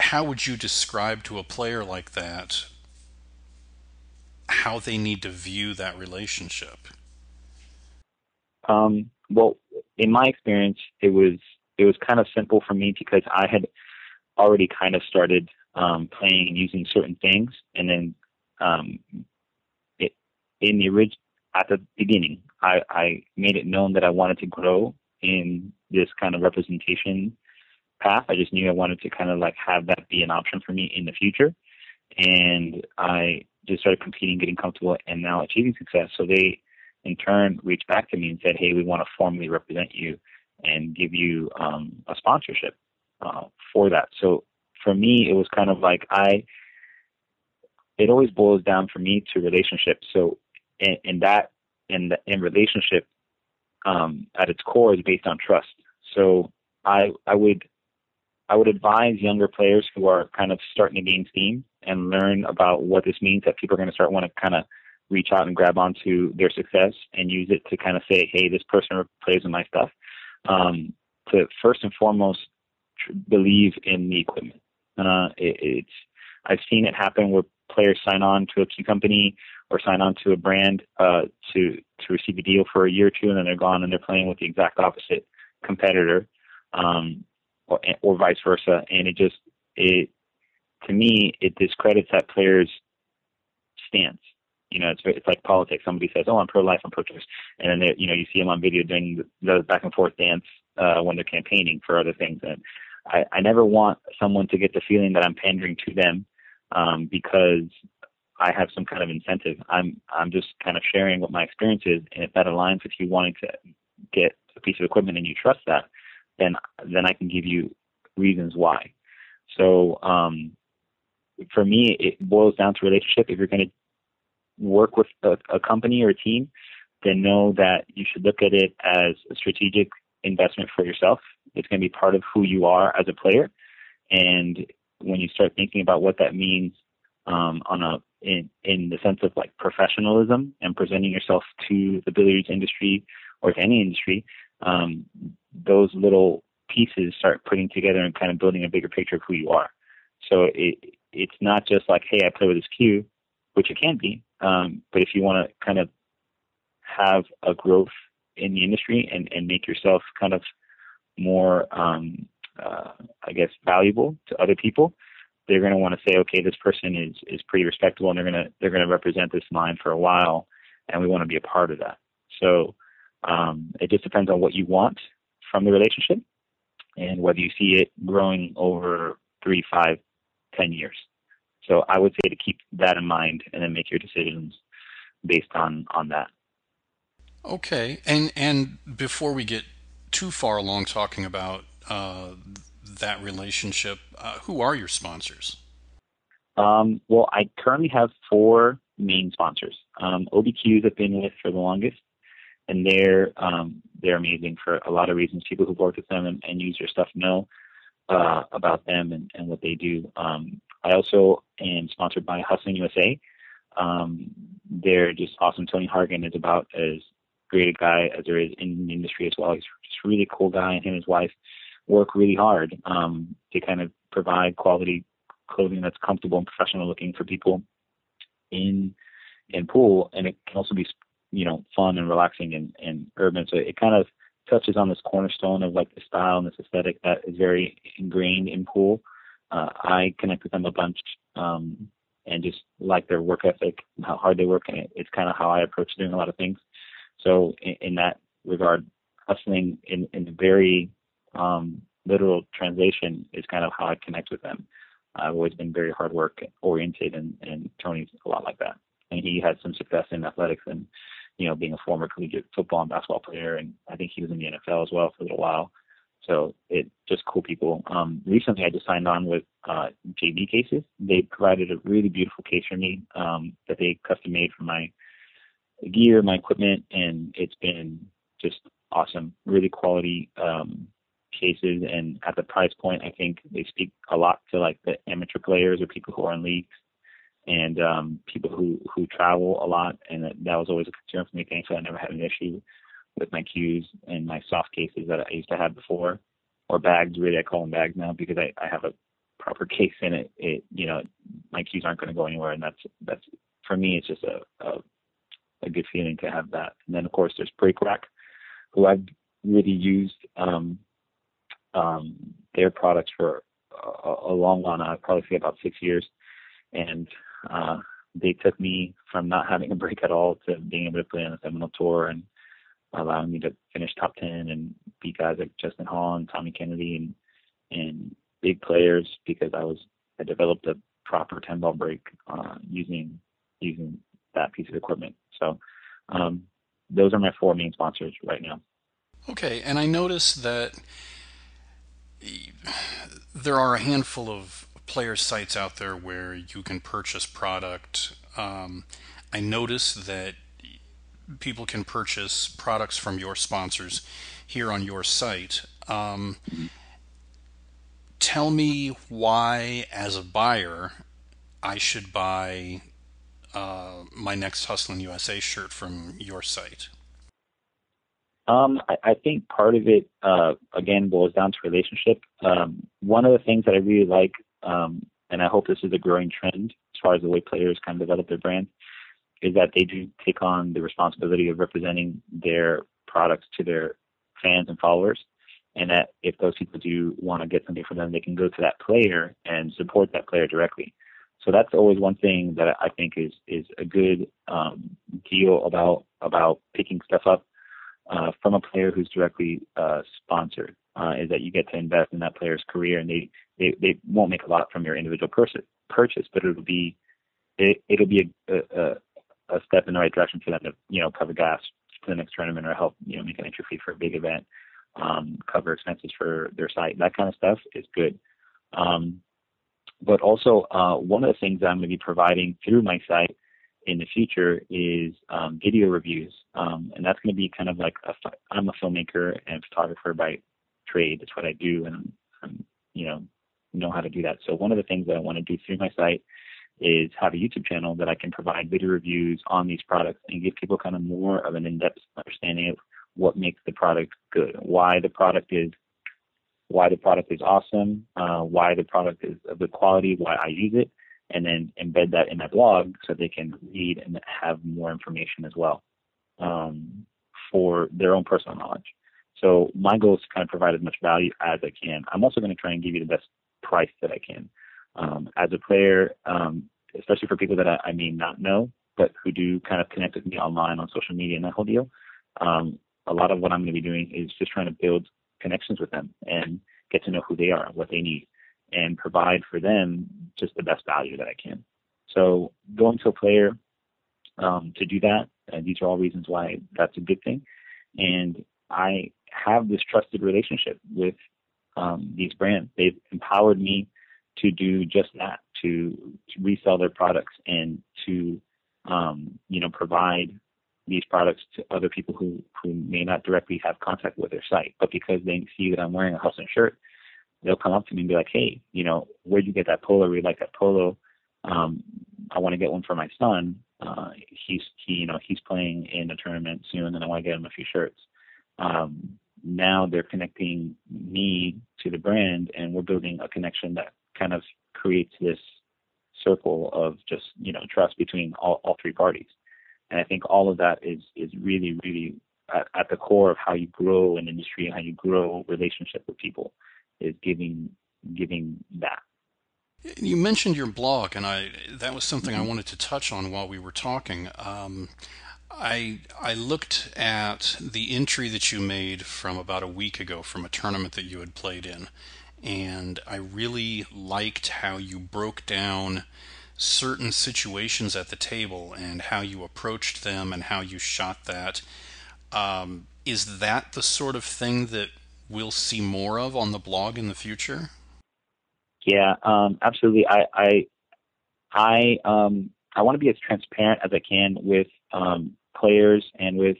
how would you describe to a player like that how they need to view that relationship? Um, well, in my experience, it was it was kind of simple for me because I had already kind of started um, playing and using certain things, and then um, it, in the at the beginning, I, I made it known that I wanted to grow in this kind of representation path. I just knew I wanted to kind of like have that be an option for me in the future. And I just started competing, getting comfortable, and now achieving success. So they, in turn, reached back to me and said, "Hey, we want to formally represent you and give you um, a sponsorship uh, for that." So for me, it was kind of like I. It always boils down for me to relationships. So in, in that, in the in relationship, um, at its core is based on trust. So I I would I would advise younger players who are kind of starting to gain steam and learn about what this means that people are going to start want to kind of reach out and grab onto their success and use it to kind of say, hey, this person plays with my stuff. Um, to first and foremost tr- believe in the equipment. Uh, it, it's I've seen it happen where players sign on to a cue company or sign on to a brand uh, to to receive a deal for a year or two, and then they're gone and they're playing with the exact opposite competitor. Um, or, or vice versa. And it just, it, to me, it discredits that player's stance. You know, it's it's like politics. Somebody says, "Oh, I'm pro-life, I'm pro-choice," and then they, you know you see them on video doing the back and forth dance uh, when they're campaigning for other things. And I, I never want someone to get the feeling that I'm pandering to them um, because I have some kind of incentive. I'm I'm just kind of sharing what my experience is, and if that aligns with you wanting to get a piece of equipment and you trust that, then then I can give you reasons why. So um, for me, it boils down to relationship. If you're going to work with a, a company or a team, then know that you should look at it as a strategic investment for yourself. It's going to be part of who you are as a player, and when you start thinking about what that means um, on a in in the sense of like professionalism and presenting yourself to the billiards industry or to any industry, um, those little pieces start putting together and kind of building a bigger picture of who you are. So it it's not just like, hey, I play with this cue, which it can be, um, but if you want to kind of have a growth in the industry and, and make yourself kind of more, um, uh, I guess, valuable to other people, they're going to want to say, okay, this person is is pretty respectable, and they're going to they're going to represent this line for a while, and we want to be a part of that. So um, it just depends on what you want from the relationship and whether you see it growing over three, five, ten years. So I would say to keep that in mind and then make your decisions based on on that. Okay, and and before we get too far along talking about uh, that relationship, uh, who are your sponsors? Um, well, I currently have four main sponsors. Um, OBQs have been with for the longest and they're um, they're amazing for a lot of reasons. People who've worked with them and, and use their stuff know uh, about them and, and what they do. Um, I also am sponsored by Hustlin' USA. Um, they're just awesome. Tony Hargan is about as great a guy as there is in the industry as well. He's just a really cool guy, and him and his wife work really hard um, to kind of provide quality clothing that's comfortable and professional looking for people in in pool, and it can also be you know, fun and relaxing and, and urban. So it kind of touches on this cornerstone of like the style and this aesthetic that is very ingrained in pool. Uh, I connect with them a bunch um, and just like their work ethic, and how hard they work, and it, it's kind of how I approach doing a lot of things. So in, in that regard, hustling in, in a very um, literal translation is kind of how I connect with them. I've always been very hard work oriented, and, and Tony's a lot like that. And he had some success in athletics and you know, being a former collegiate football and basketball player, and I think he was in the NFL as well for a little while. So it just cool people. Um, recently, I just signed on with uh, JB Cases. They provided a really beautiful case for me um, that they custom made for my gear, my equipment, and it's been just awesome. Really quality um, cases, and at the price point, I think they speak a lot to like the amateur players or people who are in leagues and um, people who who travel a lot, and that, that was always a concern for me. Thankfully, I never had an issue with my cues and my soft cases that I used to have before, or bags. Really, I call them bags now because I, I have a proper case in it. It you know my cues aren't going to go anywhere, and that's that's for me. It's just a, a a good feeling to have that. And then of course there's Break Rack, who I've really used um, um, their products for a, a long while now. I'd probably say about six years, and uh, they took me from not having a break at all to being able to play on the Seminole Tour and allowing me to finish top 10 and beat guys like Justin Hall and Tommy Kennedy and and big players because I was I developed a proper 10 ball break uh, using using that piece of equipment. So um, those are my four main sponsors right now. Okay, and I noticed that there are a handful of player sites out there where you can purchase product. Um, I noticed that people can purchase products from your sponsors here on your site. Um, tell me why, as a buyer, I should buy uh, my next Hustlin' USA shirt from your site. Um, I, I, think part of it, uh, again, boils down to relationship. Um, one of the things that I really like, um, and I hope this is a growing trend as far as the way players kind of develop their brand, is that they do take on the responsibility of representing their products to their fans and followers. And that if those people do want to get something from them, they can go to that player and support that player directly. So that's always one thing that I think is is a good um, deal about about picking stuff up uh, from a player who's directly uh, sponsored. Uh, is that you get to invest in that player's career, and they they, they won't make a lot from your individual purchase, but it'll be it, it'll be a, a, a step in the right direction for them to, you know, cover gas for the next tournament or help, you know, make an entry fee for a big event, um, cover expenses for their site. That kind of stuff is good. Um, but also, uh, one of the things I'm going to be providing through my site in the future is um, video reviews, um, and that's going to be kind of like I'm a filmmaker and photographer by trade. That's what I do, and I'm you know know how to do that. So one of the things that I want to do through my site is have a YouTube channel that I can provide video reviews on these products and give people kind of more of an in-depth understanding of what makes the product good, why the product is why the product is awesome, uh, why the product is of good quality, why I use it, and then embed that in my blog so they can read and have more information as well um, for their own personal knowledge. So my goal is to kind of provide as much value as I can. I'm also going to try and give you the best price that I can um, as a player, um, especially for people that I, I, may not know, but who do kind of connect with me online on social media and that whole deal. Um, a lot of what I'm going to be doing is just trying to build connections with them and get to know who they are, what they need, and provide for them just the best value that I can. So going to a player um, to do that, and these are all reasons why that's a good thing. And I have this trusted relationship with um, these brands. They've empowered me to do just that, to, to resell their products and to, um, you know, provide these products to other people who, who may not directly have contact with their site, but because they see that I'm wearing a Hustlin' shirt, they'll come up to me and be like, hey, you know, where'd you get that polo? We like that polo. Um, I want to get one for my son. Uh, he's, he, you know, he's playing in a tournament soon and I want to get him a few shirts. Um, now they're connecting me to the brand and we're building a connection that kind of creates this circle of just you know trust between all, all three parties and i think all of that is is really really at, at the core of how you grow an industry and how you grow relationship with people is giving giving that you mentioned your blog, and I that was something I mm-hmm. wanted to touch on while we were talking. Um, I I looked at the entry that you made from about a week ago from a tournament that you had played in, and I really liked how you broke down certain situations at the table and how you approached them and how you shot that. Um, is that the sort of thing that we'll see more of on the blog in the future? Yeah, um, absolutely. I I I um I want to be as transparent as I can with um, players and with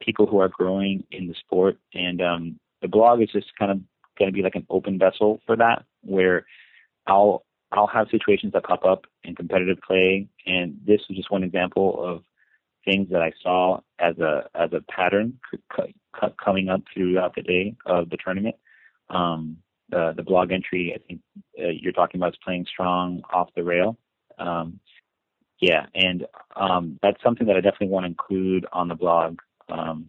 people who are growing in the sport. And um, the blog is just kind of going to be like an open vessel for that, where I'll I'll have situations that pop up in competitive play, and this is just one example of things that I saw as a as a pattern c- c- coming up throughout the day of the tournament. Um, the the blog entry I think uh, you're talking about is playing strong off the rail. Um, yeah, and um, that's something that I definitely want to include on the blog um,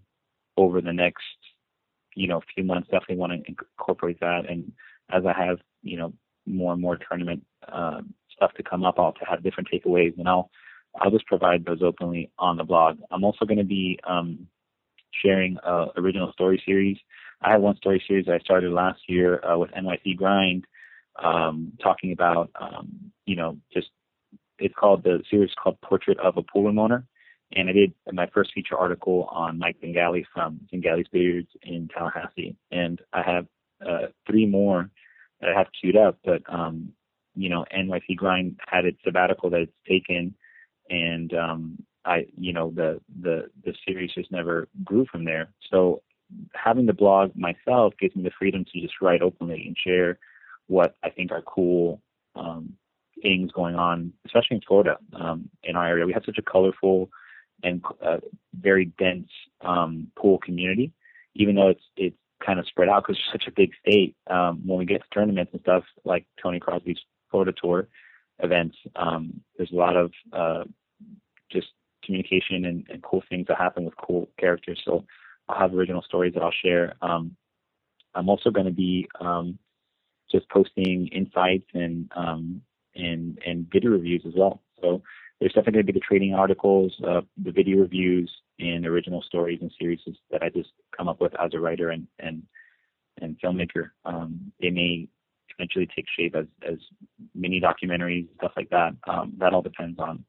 over the next you know a few months definitely want to incorporate that. And as i have you know more and more tournament uh, stuff to come up i'll to have different takeaways and i'll i'll just provide those openly on the blog. I'm also going to be um, sharing uh, original story series. I have one story series I started last year uh, with NYC Grind, um, talking about um, you know just it's called the series called Portrait of a Pool Room Owner, and I did my first feature article on Mike Zingale from Zingale's Billiards in Tallahassee, and I have uh, three more that I have queued up, but um, you know NYC Grind had its sabbatical that it's taken, and um, I you know the the the series just never grew from there. So having the blog myself gives me the freedom to just write openly and share what I think are cool um, things going on, especially in Florida, um, in our area. We have such a colorful and uh, very dense um, pool community, even though it's it's kind of spread out because it's such a big state. Um, when we get to tournaments and stuff like Tony Crosby's Florida Tour events, um, there's a lot of uh, just communication and, and cool things that happen with cool characters. So I'll have original stories that I'll share. Um, I'm also going to be um, just posting insights and um, and and video reviews as well. So there's definitely going to be the trading articles, uh, the video reviews, and original stories and series that I just come up with as a writer and and and filmmaker. Um, they may eventually take shape as as mini documentaries, stuff like that. Um, that all depends on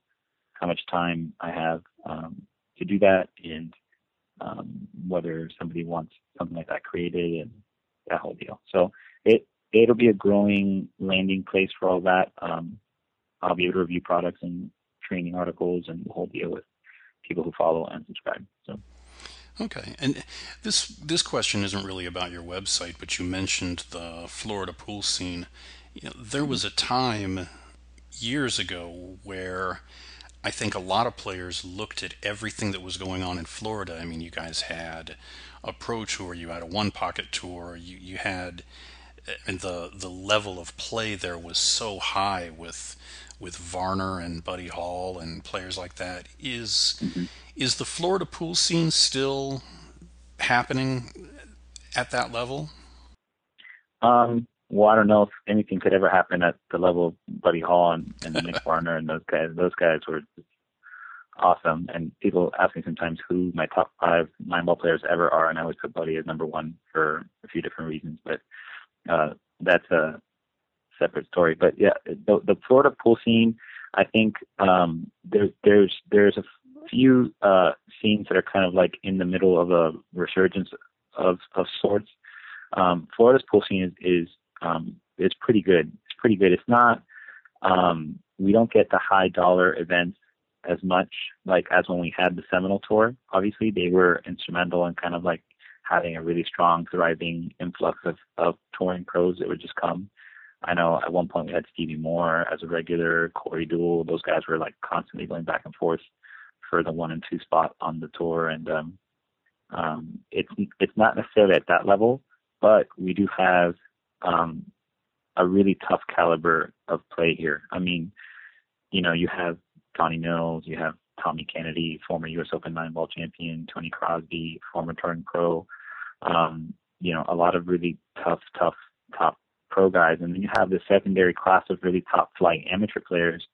how much time I have um, to do that and um, whether somebody wants something like that created and that whole deal. So it it'll be a growing landing place for all that. Um, I'll be able to review products and training articles and the whole deal with people who follow and subscribe. So. Okay, and this this question isn't really about your website, but you mentioned the Florida pool scene. You know, there was a time years ago where I think a lot of players looked at everything that was going on in Florida. I mean, you guys had a pro tour, you had a one pocket tour, you you had and the the level of play there was so high with with Varner and Buddy Hall and players like that. Is mm-hmm. is the Florida pool scene still happening at that level? Um, well, I don't know if anything could ever happen at the level of Buddy Hall and, and Nick Varner and those guys. Those guys were awesome. And people ask me sometimes who my top five nine ball players ever are, and I always put Buddy as number one for a few different reasons. But uh, that's a separate story. But yeah, the, the Florida pool scene, I think um, there's there's there's a few uh, scenes that are kind of like in the middle of a resurgence of of sorts. Um, Florida's pool scene is is um, is pretty good. It's pretty good. It's not um, we don't get the high dollar events as much like as when we had the Seminole tour. Obviously, they were instrumental in kind of like having a really strong, thriving influx of, of touring pros that would just come. I know at one point we had Stevie Moore as a regular, Corey Deuel. Those guys were like constantly going back and forth for the one and two spot on the tour, and um, um, it's it's not necessarily at that level, but we do have um, a really tough caliber of play here. I mean, you know, you have Donnie Mills, you have Tommy Kennedy, former U.S. Open nine ball champion, Tony Crosby, former touring pro, um, you know, a lot of really tough, tough, top pro guys, and then you have the secondary class of really top flight amateur players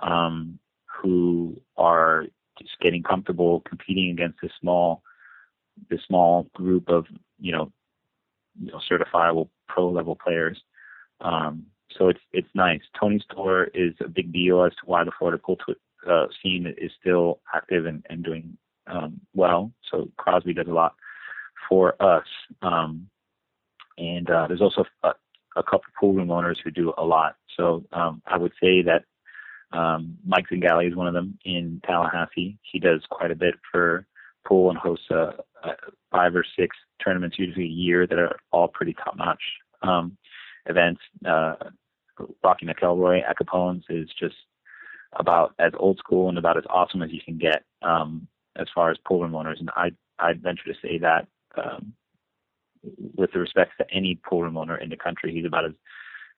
um, who are just getting comfortable competing against this small, this small group of you know, you know, certifiable pro level players. Um, so it's it's nice. Tony's tour is a big deal as to why the Florida pool uh, scene is still active and, and doing um, well. So Crosby does a lot for us. Um, and uh, there's also a couple pool room owners who do a lot. So um, I would say that um, Mike Zingale is one of them in Tallahassee. He does quite a bit for pool and hosts uh, uh, five or six tournaments usually a year that are all pretty top notch um, events. Uh, Rocky McElroy at Capone's is just about as old school and about as awesome as you can get um, as far as pool room owners. And I I'd venture to say that um, with respect to any room owner in the country. He's about as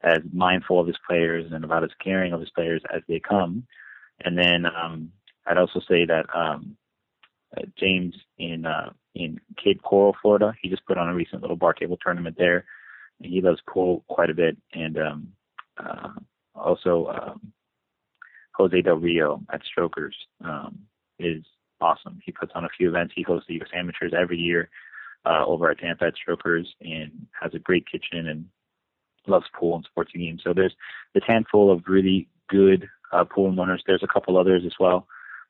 as mindful of his players and about as caring of his players as they come. And then um, I'd also say that um, uh, James in uh, in Cape Coral, Florida, he just put on a recent little bar table tournament there. And he loves pool quite a bit, and um, uh, also um, Jose Del Rio at Strokers um, is awesome. He puts on a few events. He hosts the U.S. Amateurs every year uh, over at Tampa at Strokers and has a great kitchen and loves pool and sports games. So there's this handful of really good uh, pool owners. There's a couple others as well,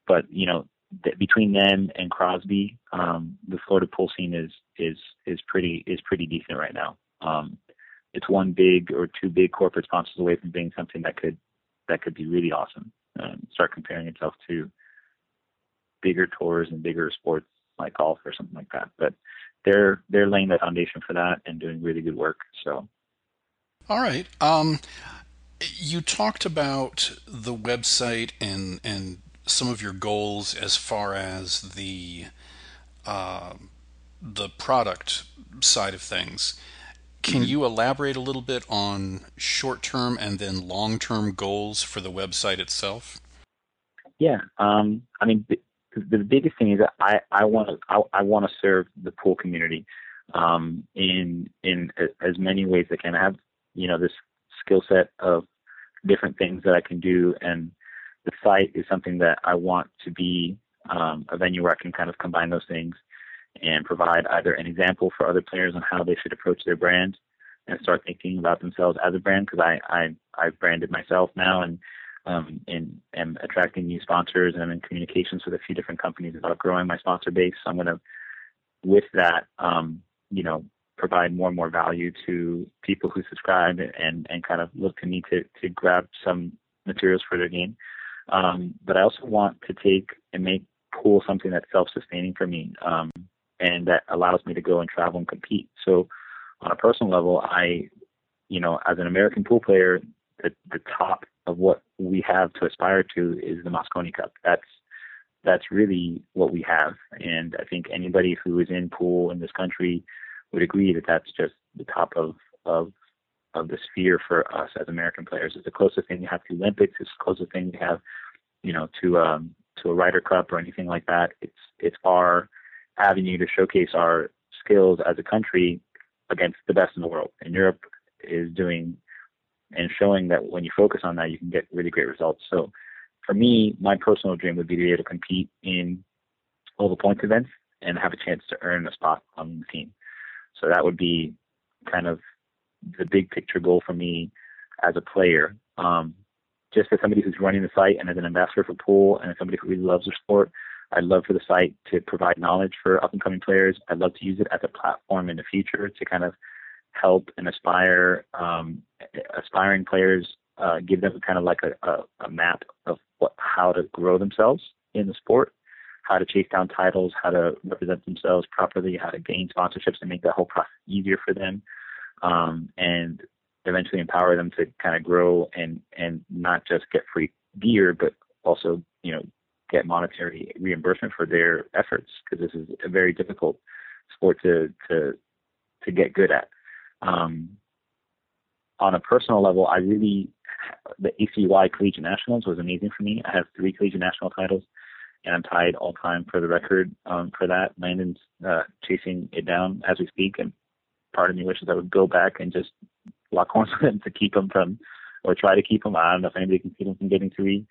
but you know th- between them and Crosby, um, the Florida pool scene is is is pretty is pretty decent right now. Um, it's one big or two big corporate sponsors away from being something that could that could be really awesome. Um, start comparing itself to bigger tours and bigger sports like golf or something like that. But they're they're laying the foundation for that and doing really good work. So, all right. Um, you talked about the website and and some of your goals as far as the uh, the product side of things. Can you elaborate a little bit on short term and then long term goals for the website itself? Yeah, um, I mean, the, biggest thing is that I I want to I, I want to serve the pool community um, in in as many ways as I can. I have you know this skill set of different things that I can do, and the site is something that I want to be um, a venue where I can kind of combine those things and provide either an example for other players on how they should approach their brand and start thinking about themselves as a brand because I, I I've branded myself now and um and am attracting new sponsors and I'm in communications with a few different companies about growing my sponsor base. So I'm gonna with that um, you know, provide more and more value to people who subscribe and, and kind of look to me to, to grab some materials for their game. Um, but I also want to take and make pool something that's self-sustaining for me. Um, and that allows me to go and travel and compete. So on a personal level, I, you know, as an American pool player, the, the top of what we have to aspire to is the Mosconi Cup. That's that's really what we have, and I think anybody who is in pool in this country would agree that that's just the top of of of the sphere for us as American players. It's the closest thing we have to Olympics. It's the closest thing we have, you know, to um to a Ryder Cup or anything like that. It's it's our avenue to showcase our skills as a country against the best in the world. And Europe is doing and showing that when you focus on that, you can get really great results. So for me, my personal dream would be to be able to compete in all the points events and have a chance to earn a spot on the team. So that would be kind of the big picture goal for me as a player. Um, just as somebody who's running the site and as an ambassador for pool and as somebody who really loves the sport, I'd love for the site to provide knowledge for up and coming players. I'd love to use it as a platform in the future to kind of help and aspire um, aspiring players, uh, give them kind of like a, a, a map of what how to grow themselves in the sport, how to chase down titles, how to represent themselves properly, how to gain sponsorships and make that whole process easier for them, um, and eventually empower them to kind of grow and and not just get free gear, but also you know get monetary reimbursement for their efforts because this is a very difficult sport to to to get good at. Um, on a personal level, I really the ACUI Collegiate Nationals was amazing for me. I have three Collegiate National titles, and I'm tied all time for the record um, for that. Landon's uh, chasing it down as we speak, and part of me wishes I would go back and just lock horns with him to keep him from, or try to keep him. I don't know if anybody can keep him from getting three.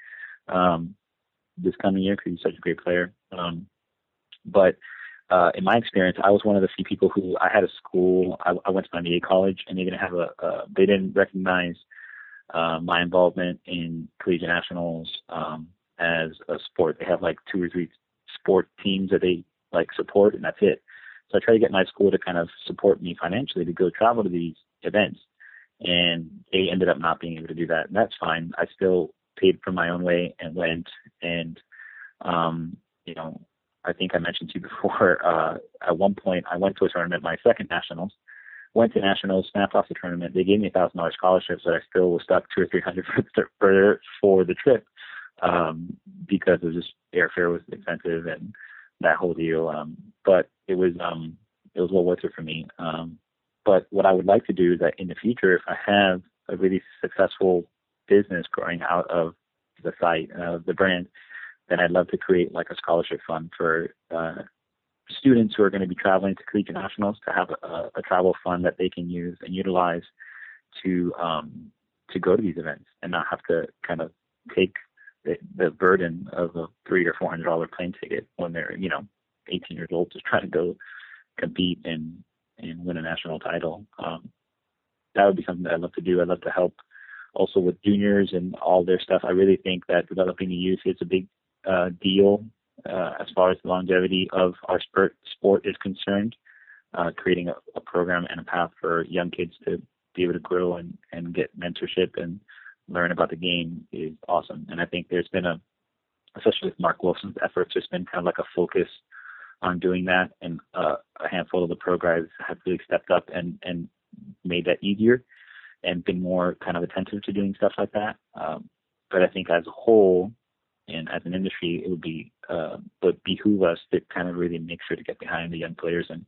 Um, this coming year because he's such a great player. Um, but uh, in my experience, I was one of the few people who I had a school. I, I went to Miami College, and they didn't have a. a they didn't recognize uh, my involvement in collegiate nationals um, as a sport. They have like two or three sport teams that they like support, and that's it. So I tried to get my school to kind of support me financially to go travel to these events, and they ended up not being able to do that. And that's fine. I still paid for my own way and went. And um, you know, I think I mentioned to you before. Uh, at one point, I went to a tournament, my second nationals. Went to nationals, snapped off the tournament. They gave me a thousand dollars scholarship, but I still was stuck two or three hundred for for the trip um, because of just airfare was expensive and that whole deal. Um, but it was um, it was well worth it for me. Um, but what I would like to do is that in the future, if I have a really successful business growing out of the site, uh, the brand, then I'd love to create like a scholarship fund for uh, students who are going to be traveling to collegiate nationals to have a, a travel fund that they can use and utilize to um, to go to these events and not have to kind of take the, the burden of a three or four hundred dollar plane ticket when they're you know 18 years old just trying to go compete and and win a national title. Um, that would be something that I'd love to do. I'd love to help also with juniors and all their stuff. I really think that developing the youth is a big uh, deal uh, as far as the longevity of our sport, sport is concerned. Uh, creating a, a, program and a path for young kids to be able to grow and, and get mentorship and learn about the game is awesome. And I think there's been a, especially with Mark Wilson's efforts, there's been kind of like a focus on doing that, and uh, a handful of the programs have really stepped up and and made that easier and been more kind of attentive to doing stuff like that. Um, but I think as a whole and as an industry, it would be uh, would behoove us to kind of really make sure to get behind the young players and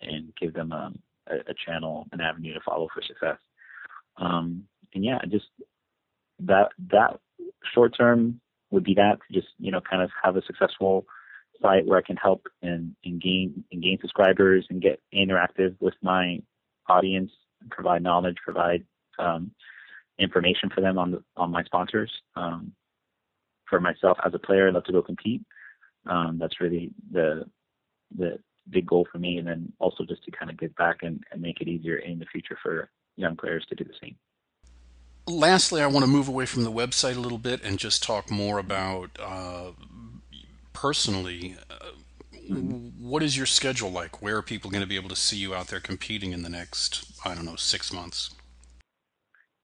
and give them um, a, a channel, an avenue to follow for success. Um, and yeah, just that that short term would be that to just you know kind of have a successful site where I can help and, and gain and gain subscribers and get interactive with my audience, provide knowledge, provide um, information for them on the, on my sponsors. Um, for myself as a player, I love to go compete. Um, that's really the the big goal for me, and then also just to kind of give back and, and make it easier in the future for young players to do the same. Lastly, I want to move away from the website a little bit and just talk more about uh, personally. Uh, what is your schedule like? Where are people going to be able to see you out there competing in the next, I don't know, six months?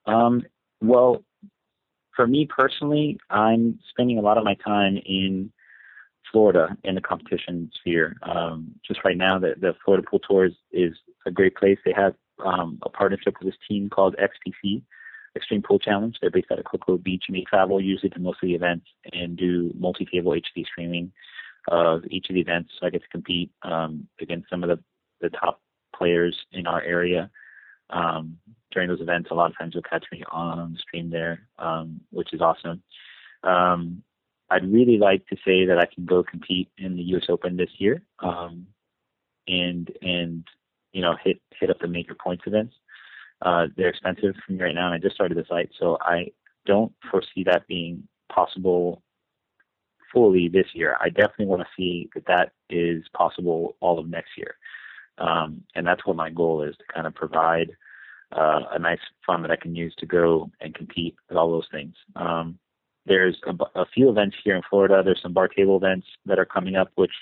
Um, well, for me personally, I'm spending a lot of my time in Florida in the competition sphere. Um, just right now, the, the Florida Pool Tour is, a great place. They have um, a partnership with this team called XPC, Extreme Pool Challenge. They're based out of Cocoa Beach, and they travel usually to most of the events and do multi-table HD streaming of each of the events. So I get to compete um, against some of the, the top players in our area. Um, during those events, a lot of times you'll catch me on stream there, um, which is awesome. Um, I'd really like to say that I can go compete in the U.S. Open this year, um, and and you know hit hit up the major points events. Uh, they're expensive for me right now, and I just started the site, so I don't foresee that being possible fully this year. I definitely want to see that that is possible all of next year. Um, and that's what my goal is to kind of provide uh, a nice fund that I can use to go and compete with all those things. Um, there's a, a, few events here in Florida. There's some bar table events that are coming up, which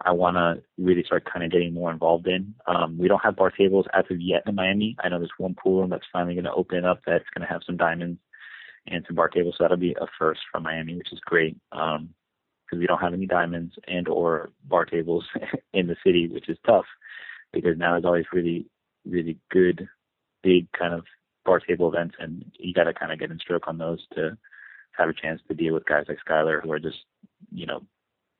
I want to really start kind of getting more involved in. Um, we don't have bar tables as of yet in Miami. I know there's one pool room that's finally going to open up that's going to have some diamonds and some bar tables. So that'll be a first from Miami, which is great. Um, because we don't have any diamonds and or bar tables in the city, which is tough because now there's always really, really good, big kind of bar table events, and you got to kind of get in stroke on those to have a chance to deal with guys like Skyler who are just, you know,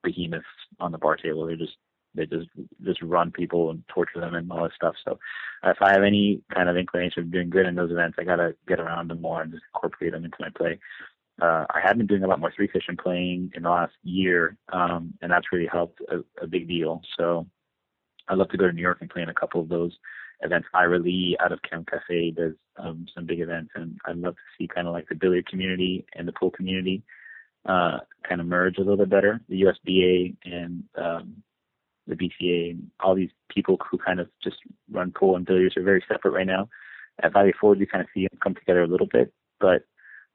behemoths on the bar table. They're just they just just run people and torture them and all that stuff. So if I have any kind of inclination of doing good in those events, I gotta get around them more and just incorporate them into my play uh, I have been doing a lot more three cushion playing in the last year, um, and that's really helped a, a, big deal. So I'd love to go to New York and play in a couple of those events. Ira Lee out of Carom Cafe does um, some big events, and I'd love to see kind of like the billiard community and the pool community uh, kind of merge a little bit better. The USBA and um, the BCA and all these people who kind of just run pool and billiards are very separate right now. At Valley Forge, you kind of see them come together a little bit, but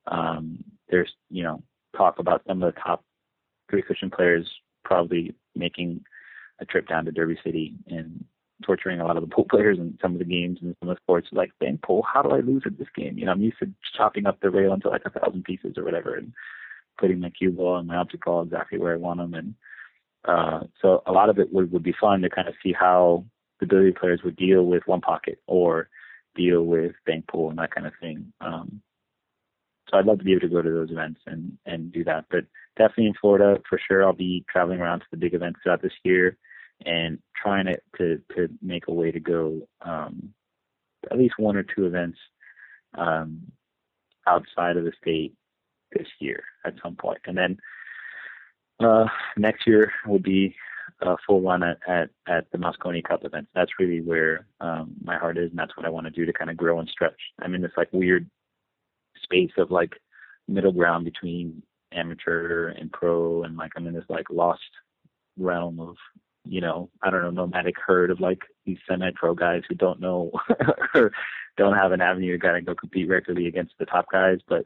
um, there's you know talk about some of the top three cushion players probably making a trip down to Derby City and torturing a lot of the pool players in some of the games and some of the sports. Like, dang, pool, how do I lose at this game? You know, I'm used to chopping up the rail into like a thousand pieces or whatever and putting my cue ball and my object ball exactly where I want them. And uh, so a lot of it would, would be fun to kind of see how the billiard players would deal with one pocket or deal with bank pool and that kind of thing. Um, so I'd love to be able to go to those events and and do that. But definitely in Florida for sure. I'll be traveling around to the big events throughout this year and trying to to, to make a way to go um, at least one or two events um, outside of the state this year at some point. And then uh, next year will be a full run at, at, at the Mosconi Cup events. That's really where um, my heart is, and that's what I want to do to kind of grow and stretch. I'm in this like weird space of like middle ground between amateur and pro, and like I'm in this like lost realm of you know I don't know nomadic herd of like these semi-pro guys who don't know or don't have an avenue to kind of go compete regularly against the top guys, but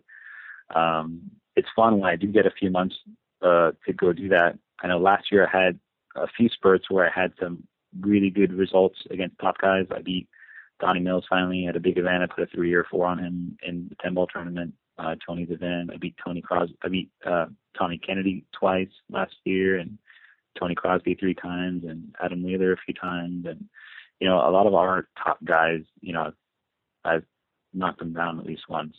um, it's fun when I do get a few months uh, to go do that. I know last year I had a few spurts where I had some really good results against top guys. I beat Donnie Mills finally at a big event. I put a three or four on him in the 10 ball tournament, uh, Tony's event. I beat Tony Crosby. I beat uh, Tommy Kennedy twice last year and Tony Crosby three times and Adam Wheeler a few times. And, you know, a lot of our top guys, you know, I've knocked them down at least once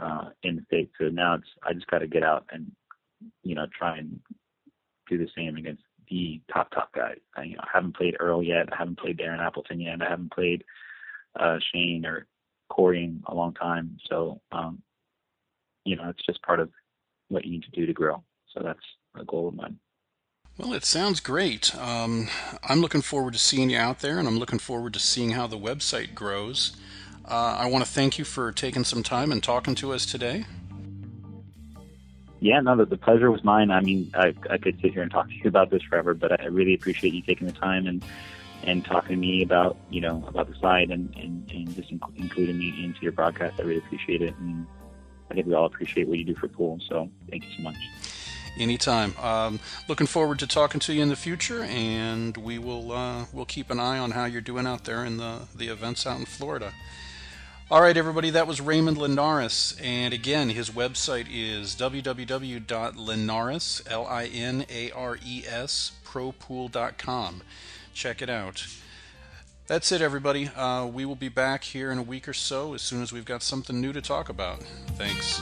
uh, in the state. So now it's I just got to get out and you know try and do the same against the top top guys. I, you know, I haven't played Earl yet. I haven't played Darren Appleton yet. I haven't played uh, Shane or Corey in a long time. So um, you know, it's just part of what you need to do to grow. So that's a goal of mine. Well, it sounds great. Um, I'm looking forward to seeing you out there, and I'm looking forward to seeing how the website grows. Uh, I want to thank you for taking some time and talking to us today. Yeah, no, the, the pleasure was mine. I mean, I, I could sit here and talk to you about this forever, but I really appreciate you taking the time and and talking to me about you know about the site and and, and just inc- including me into your broadcast. I really appreciate it, and I think we all appreciate what you do for pool. So thank you so much. Anytime. Um, looking forward to talking to you in the future, and we will uh, we'll keep an eye on how you're doing out there in the the events out in Florida. All right, everybody, that was Raymond Linares. And again, his website is www.linares, propool.com. Check it out. That's it, everybody. Uh, we will be back here in a week or so as soon as we've got something new to talk about. Thanks.